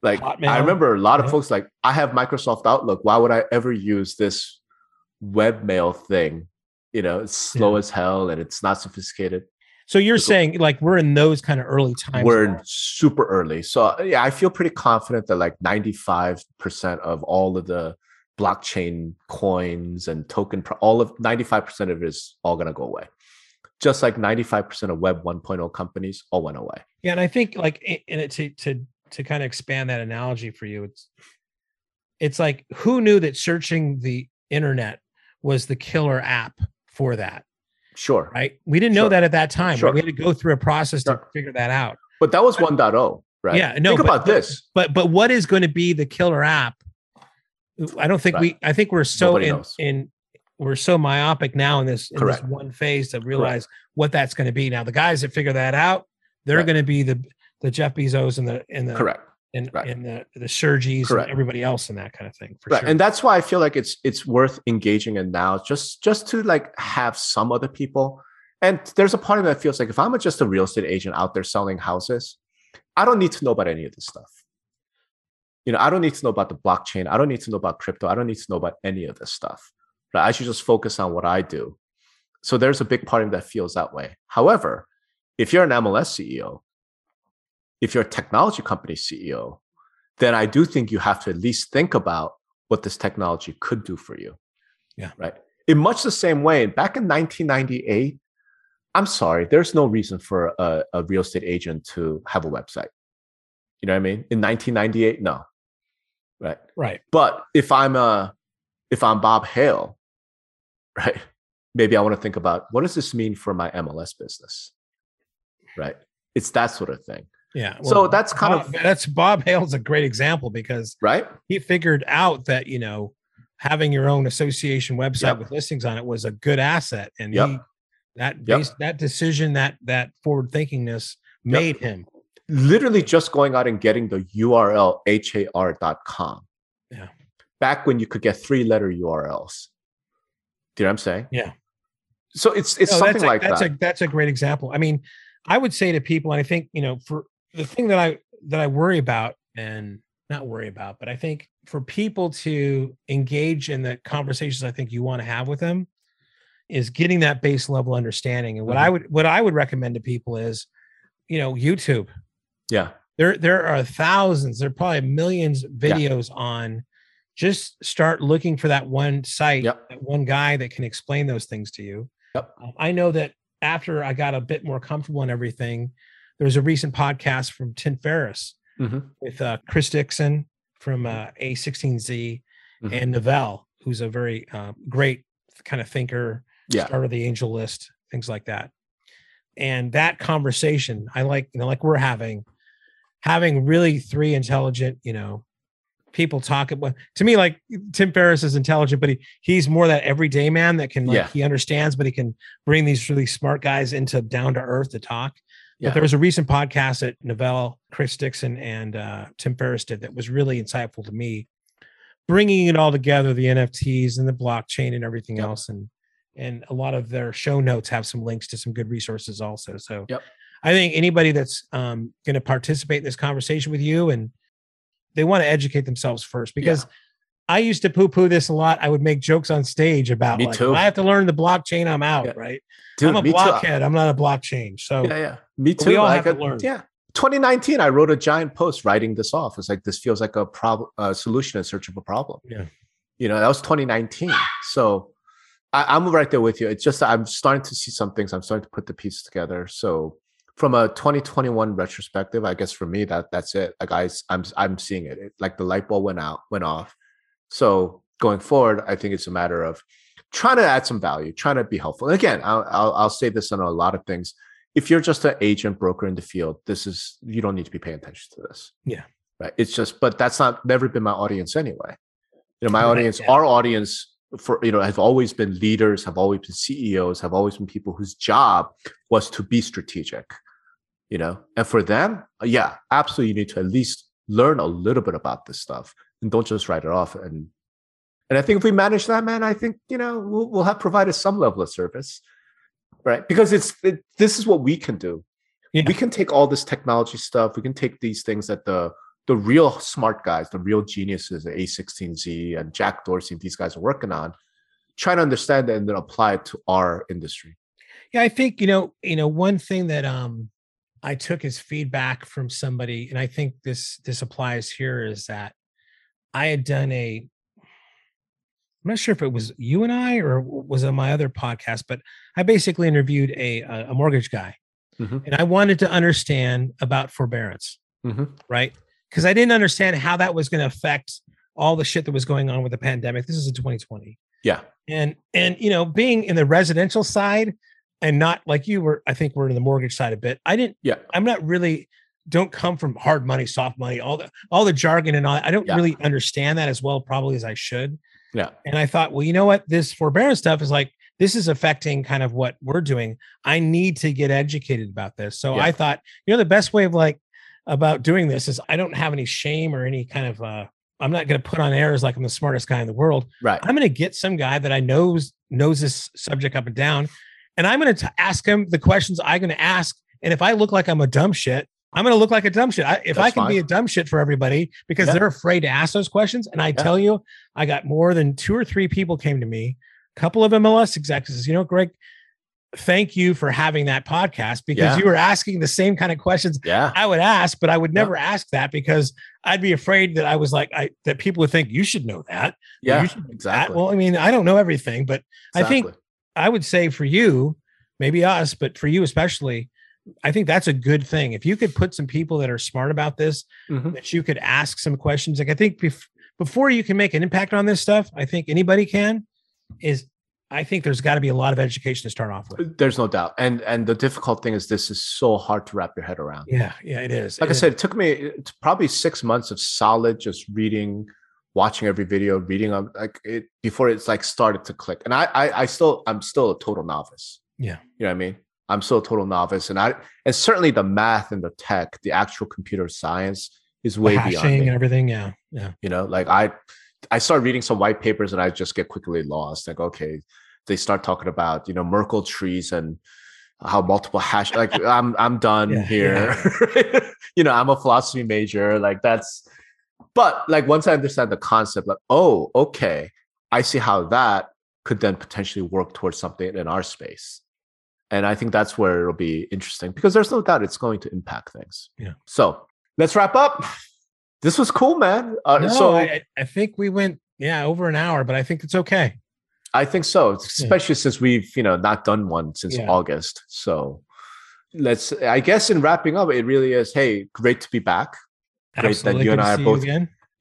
Speaker 2: Like,
Speaker 1: Hotmail.
Speaker 2: I remember a lot of
Speaker 1: Yeah.
Speaker 2: folks like, I have Microsoft Outlook. Why would I ever use this webmail thing? You know, it's slow
Speaker 1: Yeah.
Speaker 2: as hell and it's not sophisticated.
Speaker 1: So you're saying like we're in those kind of early times.
Speaker 2: We're
Speaker 1: now.
Speaker 2: in super early. So yeah, I feel pretty confident that like 95% of all of the blockchain coins and token all of 95% of it is all going to go away just like 95% of web 1.0 companies all went away
Speaker 1: yeah and i think like in it to to to kind of expand that analogy for you it's it's like who knew that searching the internet was the killer app for that
Speaker 2: sure
Speaker 1: right we didn't know that at that time
Speaker 2: sure.
Speaker 1: right? we had to go through a process sure. to figure that out
Speaker 2: but that was 1.0 right
Speaker 1: yeah no
Speaker 2: think
Speaker 1: but,
Speaker 2: about this
Speaker 1: but but what is going to be the killer app I don't think right. we. I think we're so in, in, we're so myopic now in this in this one phase to realize Correct. what that's going to be. Now the guys that figure that out, they're right. going to be the the Jeff Bezos and the and the
Speaker 2: correct
Speaker 1: and right. and the the Sergeys and everybody else and that kind of thing.
Speaker 2: right,
Speaker 1: sure.
Speaker 2: and that's why I feel like it's it's worth engaging in now, just just to like have some other people. And there's a part of me that feels like if I'm just a real estate agent out there selling houses, I don't need to know about any of this stuff you know, I don't need to know about the blockchain. I don't need to know about crypto. I don't need to know about any of this stuff. Right? I should just focus on what I do. So there's a big part of me that feels that way. However, if you're an MLS CEO, if you're a technology company CEO, then I do think you have to at least think about what this technology could do for you.
Speaker 1: Yeah.
Speaker 2: Right. In much the same way, back in 1998, I'm sorry, there's no reason for a, a real estate agent to have a website. You know what I mean? In 1998, no right?
Speaker 1: Right.
Speaker 2: But if I'm a if I'm Bob Hale, right? Maybe I want to think about what does this mean for my MLS business? Right? It's that sort of thing.
Speaker 1: Yeah.
Speaker 2: Well, so that's kind
Speaker 1: Bob,
Speaker 2: of *laughs*
Speaker 1: that's Bob Hale's a great example because
Speaker 2: right.
Speaker 1: He figured out that you know having your own association website yep. with listings on it was a good asset, and yep. he that yep. that decision that that forward thinkingness made him
Speaker 2: literally just going out and getting the URL har.com.
Speaker 1: Yeah.
Speaker 2: Back when you could get three letter URLs. Do you know what I'm saying?
Speaker 1: Yeah.
Speaker 2: So it's it's no, something
Speaker 1: a,
Speaker 2: like
Speaker 1: that's
Speaker 2: that.
Speaker 1: A, that's a great example. I mean, I would say to people, and I think, you know, for the thing that I that I worry about and not worry about, but I think for people to engage in the conversations I think you want to have with them is getting that base level understanding. And what mm-hmm. I would what I would recommend to people is, you know, YouTube.
Speaker 2: Yeah.
Speaker 1: There there are thousands, there are probably millions videos yeah. on just start looking for that one site,
Speaker 2: yep.
Speaker 1: that one guy that can explain those things to you.
Speaker 2: Yep.
Speaker 1: Um, I know that after I got a bit more comfortable in everything, there was a recent podcast from Tim Ferriss
Speaker 2: mm-hmm.
Speaker 1: with uh, Chris Dixon from uh, A16Z mm-hmm. and Naval, who's a very uh, great kind of thinker,
Speaker 2: yeah.
Speaker 1: started the AngelList, things like that and that conversation i like you know like we're having having really three intelligent you know people talk about to me like tim ferriss is intelligent but he he's more that everyday man that can like
Speaker 2: yeah.
Speaker 1: he understands but he can bring these really smart guys into down to earth to talk
Speaker 2: yeah.
Speaker 1: but there was a recent podcast that Naval, Chris Dixon, and uh, Tim Ferriss did that was really insightful to me, bringing it all together, the NFTs and the blockchain and everything
Speaker 2: yep.
Speaker 1: else, and and a lot of their show notes have some links to some good resources also. So
Speaker 2: yep.
Speaker 1: I think anybody that's um, going to participate in this conversation with you and they want to educate themselves first because yeah. I used to poo poo this a lot. I would make jokes on stage about
Speaker 2: me
Speaker 1: like,
Speaker 2: too.
Speaker 1: I have to learn the blockchain. I'm out,
Speaker 2: yeah.
Speaker 1: right?
Speaker 2: Dude,
Speaker 1: I'm a blockhead. Too. I'm not a blockchain. So
Speaker 2: yeah, yeah, me too.
Speaker 1: We all
Speaker 2: like
Speaker 1: have a, to uh, learn.
Speaker 2: Yeah. 2019, I wrote a giant post writing this off. It's like this feels like a problem, a solution in search of a problem.
Speaker 1: Yeah,
Speaker 2: you know that was 2019. So I, am right there with you. It's just I'm starting to see some things. I'm starting to put the pieces together. So from a 2021 retrospective, I guess for me that that's it. Like I, I'm I'm seeing it. it. Like the light bulb went out, went off. So going forward, I think it's a matter of trying to add some value, trying to be helpful. And again, I'll, I'll, I'll say this on a lot of things. If you're just an agent broker in the field, this is you don't need to be paying attention to this.
Speaker 1: Yeah.
Speaker 2: Right. It's just, but that's not never been my audience anyway. You know, my audience,
Speaker 1: yeah.
Speaker 2: our audience for you know have always been leaders have always been ceos have always been people whose job was to be strategic you know and for them yeah absolutely you need to at least learn a little bit about this stuff and don't just write it off and and i think if we manage that man i think you know we'll, we'll have provided some level of service right because it's it, this is what we can do
Speaker 1: Yeah.
Speaker 2: we can take all this technology stuff we can take these things that the the real smart guys, the real geniuses, the A16Z and Jack Dorsey, these guys are working on, trying to understand it and then apply it to our industry.
Speaker 1: Yeah, I think you know, you know, one thing that um I took as feedback from somebody, and I think this this applies here is that I had done a I'm not sure if it was you and I or was on my other podcast, but I basically interviewed a a mortgage guy, mm-hmm. and I wanted to understand about forbearance, mm-hmm. right? Because I didn't understand how that was going to affect all the shit that was going on with the pandemic. This is in 2020.
Speaker 2: Yeah,
Speaker 1: and and you know, being in the residential side and not like you were, I think we're in the mortgage side a bit. I didn't.
Speaker 2: Yeah,
Speaker 1: I'm not really don't come from hard money, soft money, all the all the jargon and all. I don't yeah. really understand that as well, probably as I should.
Speaker 2: Yeah.
Speaker 1: And I thought, well, you know what? This forbearance stuff is like this is affecting kind of what we're doing. I need to get educated about this. So yeah. I thought, you know, the best way of like about doing this is I don't have any shame or any kind of uh I'm not going to put on airs like I'm the smartest guy in the world.
Speaker 2: Right.
Speaker 1: I'm going to get some guy that I knows knows this subject up and down, and I'm going to ask him the questions I'm going to ask. And if I look like I'm a dumb shit, I'm going to look like a dumb shit. I, if That's I can fine. be a dumb shit for everybody because yeah. they're afraid to ask those questions. And I yeah. tell you, I got more than two or three people came to me, a couple of MLS executives, you know, Greg, thank you for having that podcast because yeah. you were asking the same kind of questions
Speaker 2: yeah.
Speaker 1: I would ask, but I would never ask that because I'd be afraid that I was like, I, that people would think you should know that.
Speaker 2: Yeah, know exactly.
Speaker 1: That. Well, I mean, I don't know everything, but exactly. I think I would say for you, maybe us, but for you especially, I think that's a good thing. If you could put some people that are smart about this, mm-hmm. that you could ask some questions. Like I think bef- before you can make an impact on this stuff, I think anybody can. Is I think there's got to be a lot of education to start off with.
Speaker 2: There's no doubt, and and the difficult thing is this is so hard to wrap your head around.
Speaker 1: Yeah, yeah, it is.
Speaker 2: Like
Speaker 1: it
Speaker 2: I said, it took me probably six months of solid just reading, watching every video, reading on like it before it's like started to click. And I, I, I still, I'm still a total novice.
Speaker 1: Yeah,
Speaker 2: you know what I mean. I'm still a total novice, and I and certainly the math and the tech, the actual computer science is way beyond me.
Speaker 1: and everything. Yeah, yeah.
Speaker 2: You know, like I, I start reading some white papers and I just get quickly lost. Like, okay, they start talking about you know Merkle trees and how multiple hash. Like, *laughs* I'm I'm done yeah, here. Yeah. *laughs* you know, I'm a philosophy major. Like that's, but like once I understand the concept, like, oh, okay, I see how that could then potentially work towards something in our space and I think that's where it'll be interesting because there's no doubt it's going to impact things.
Speaker 1: Yeah.
Speaker 2: So let's wrap up. This was cool, man.
Speaker 1: Uh, no, so I, I, think we went, yeah, over an hour, but I think it's okay.
Speaker 2: I think so, especially yeah. since we've, you know, not done one since yeah. August. So let's, I guess, in wrapping up, it really is, hey, great to be back.
Speaker 1: Great Absolutely. that you and I are both,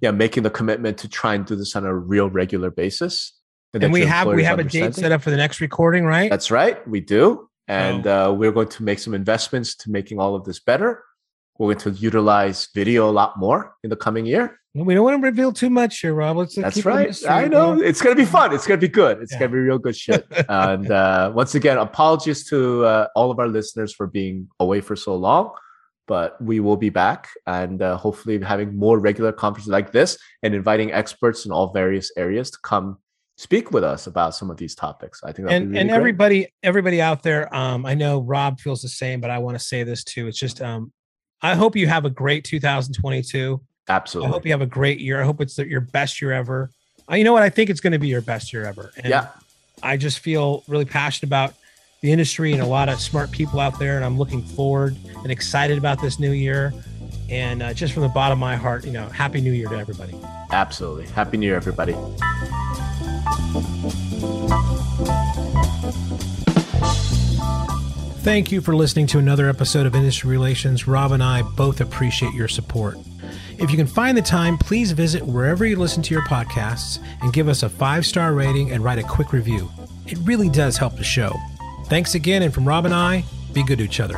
Speaker 2: yeah, making the commitment to try and do this on a real regular basis.
Speaker 1: And, and we have we have a date set up for the next recording, right?
Speaker 2: That's right, we do and oh. uh, we're going to make some investments to making all of this better. We're going to utilize video a lot more in the coming year.
Speaker 1: We don't want to reveal too much here, Rob. Let's
Speaker 2: That's right. I know it's going to be fun. It's going to be good. It's yeah. going to be real good *laughs* shit. and uh, once again, apologies to uh, all of our listeners for being away for so long. But we will be back and uh, hopefully having more regular conferences like this and inviting experts in all various areas to come speak with us about some of these topics. I think
Speaker 1: and
Speaker 2: really
Speaker 1: and
Speaker 2: great.
Speaker 1: everybody everybody out there, um, I know Rob feels the same, but I want to say this too. It's just um, I hope you have a great 2022.
Speaker 2: Absolutely.
Speaker 1: I hope you have a great year. I hope it's your best year ever. Uh, you know what? I think it's going to be your best year ever.
Speaker 2: And yeah.
Speaker 1: I just feel really passionate about the industry and a lot of smart people out there, and I'm looking forward and excited about this new year. And uh, just from the bottom of my heart, you know, happy New Year to everybody.
Speaker 2: Absolutely. Happy New Year, everybody.
Speaker 1: Thank you for listening to another episode of Industry Relations. Rob and I both appreciate your support. If you can find the time, please visit wherever you listen to your podcasts and give us a five star rating and write a quick review. It really does help the show. Thanks again, and from Rob and I, be good to each other.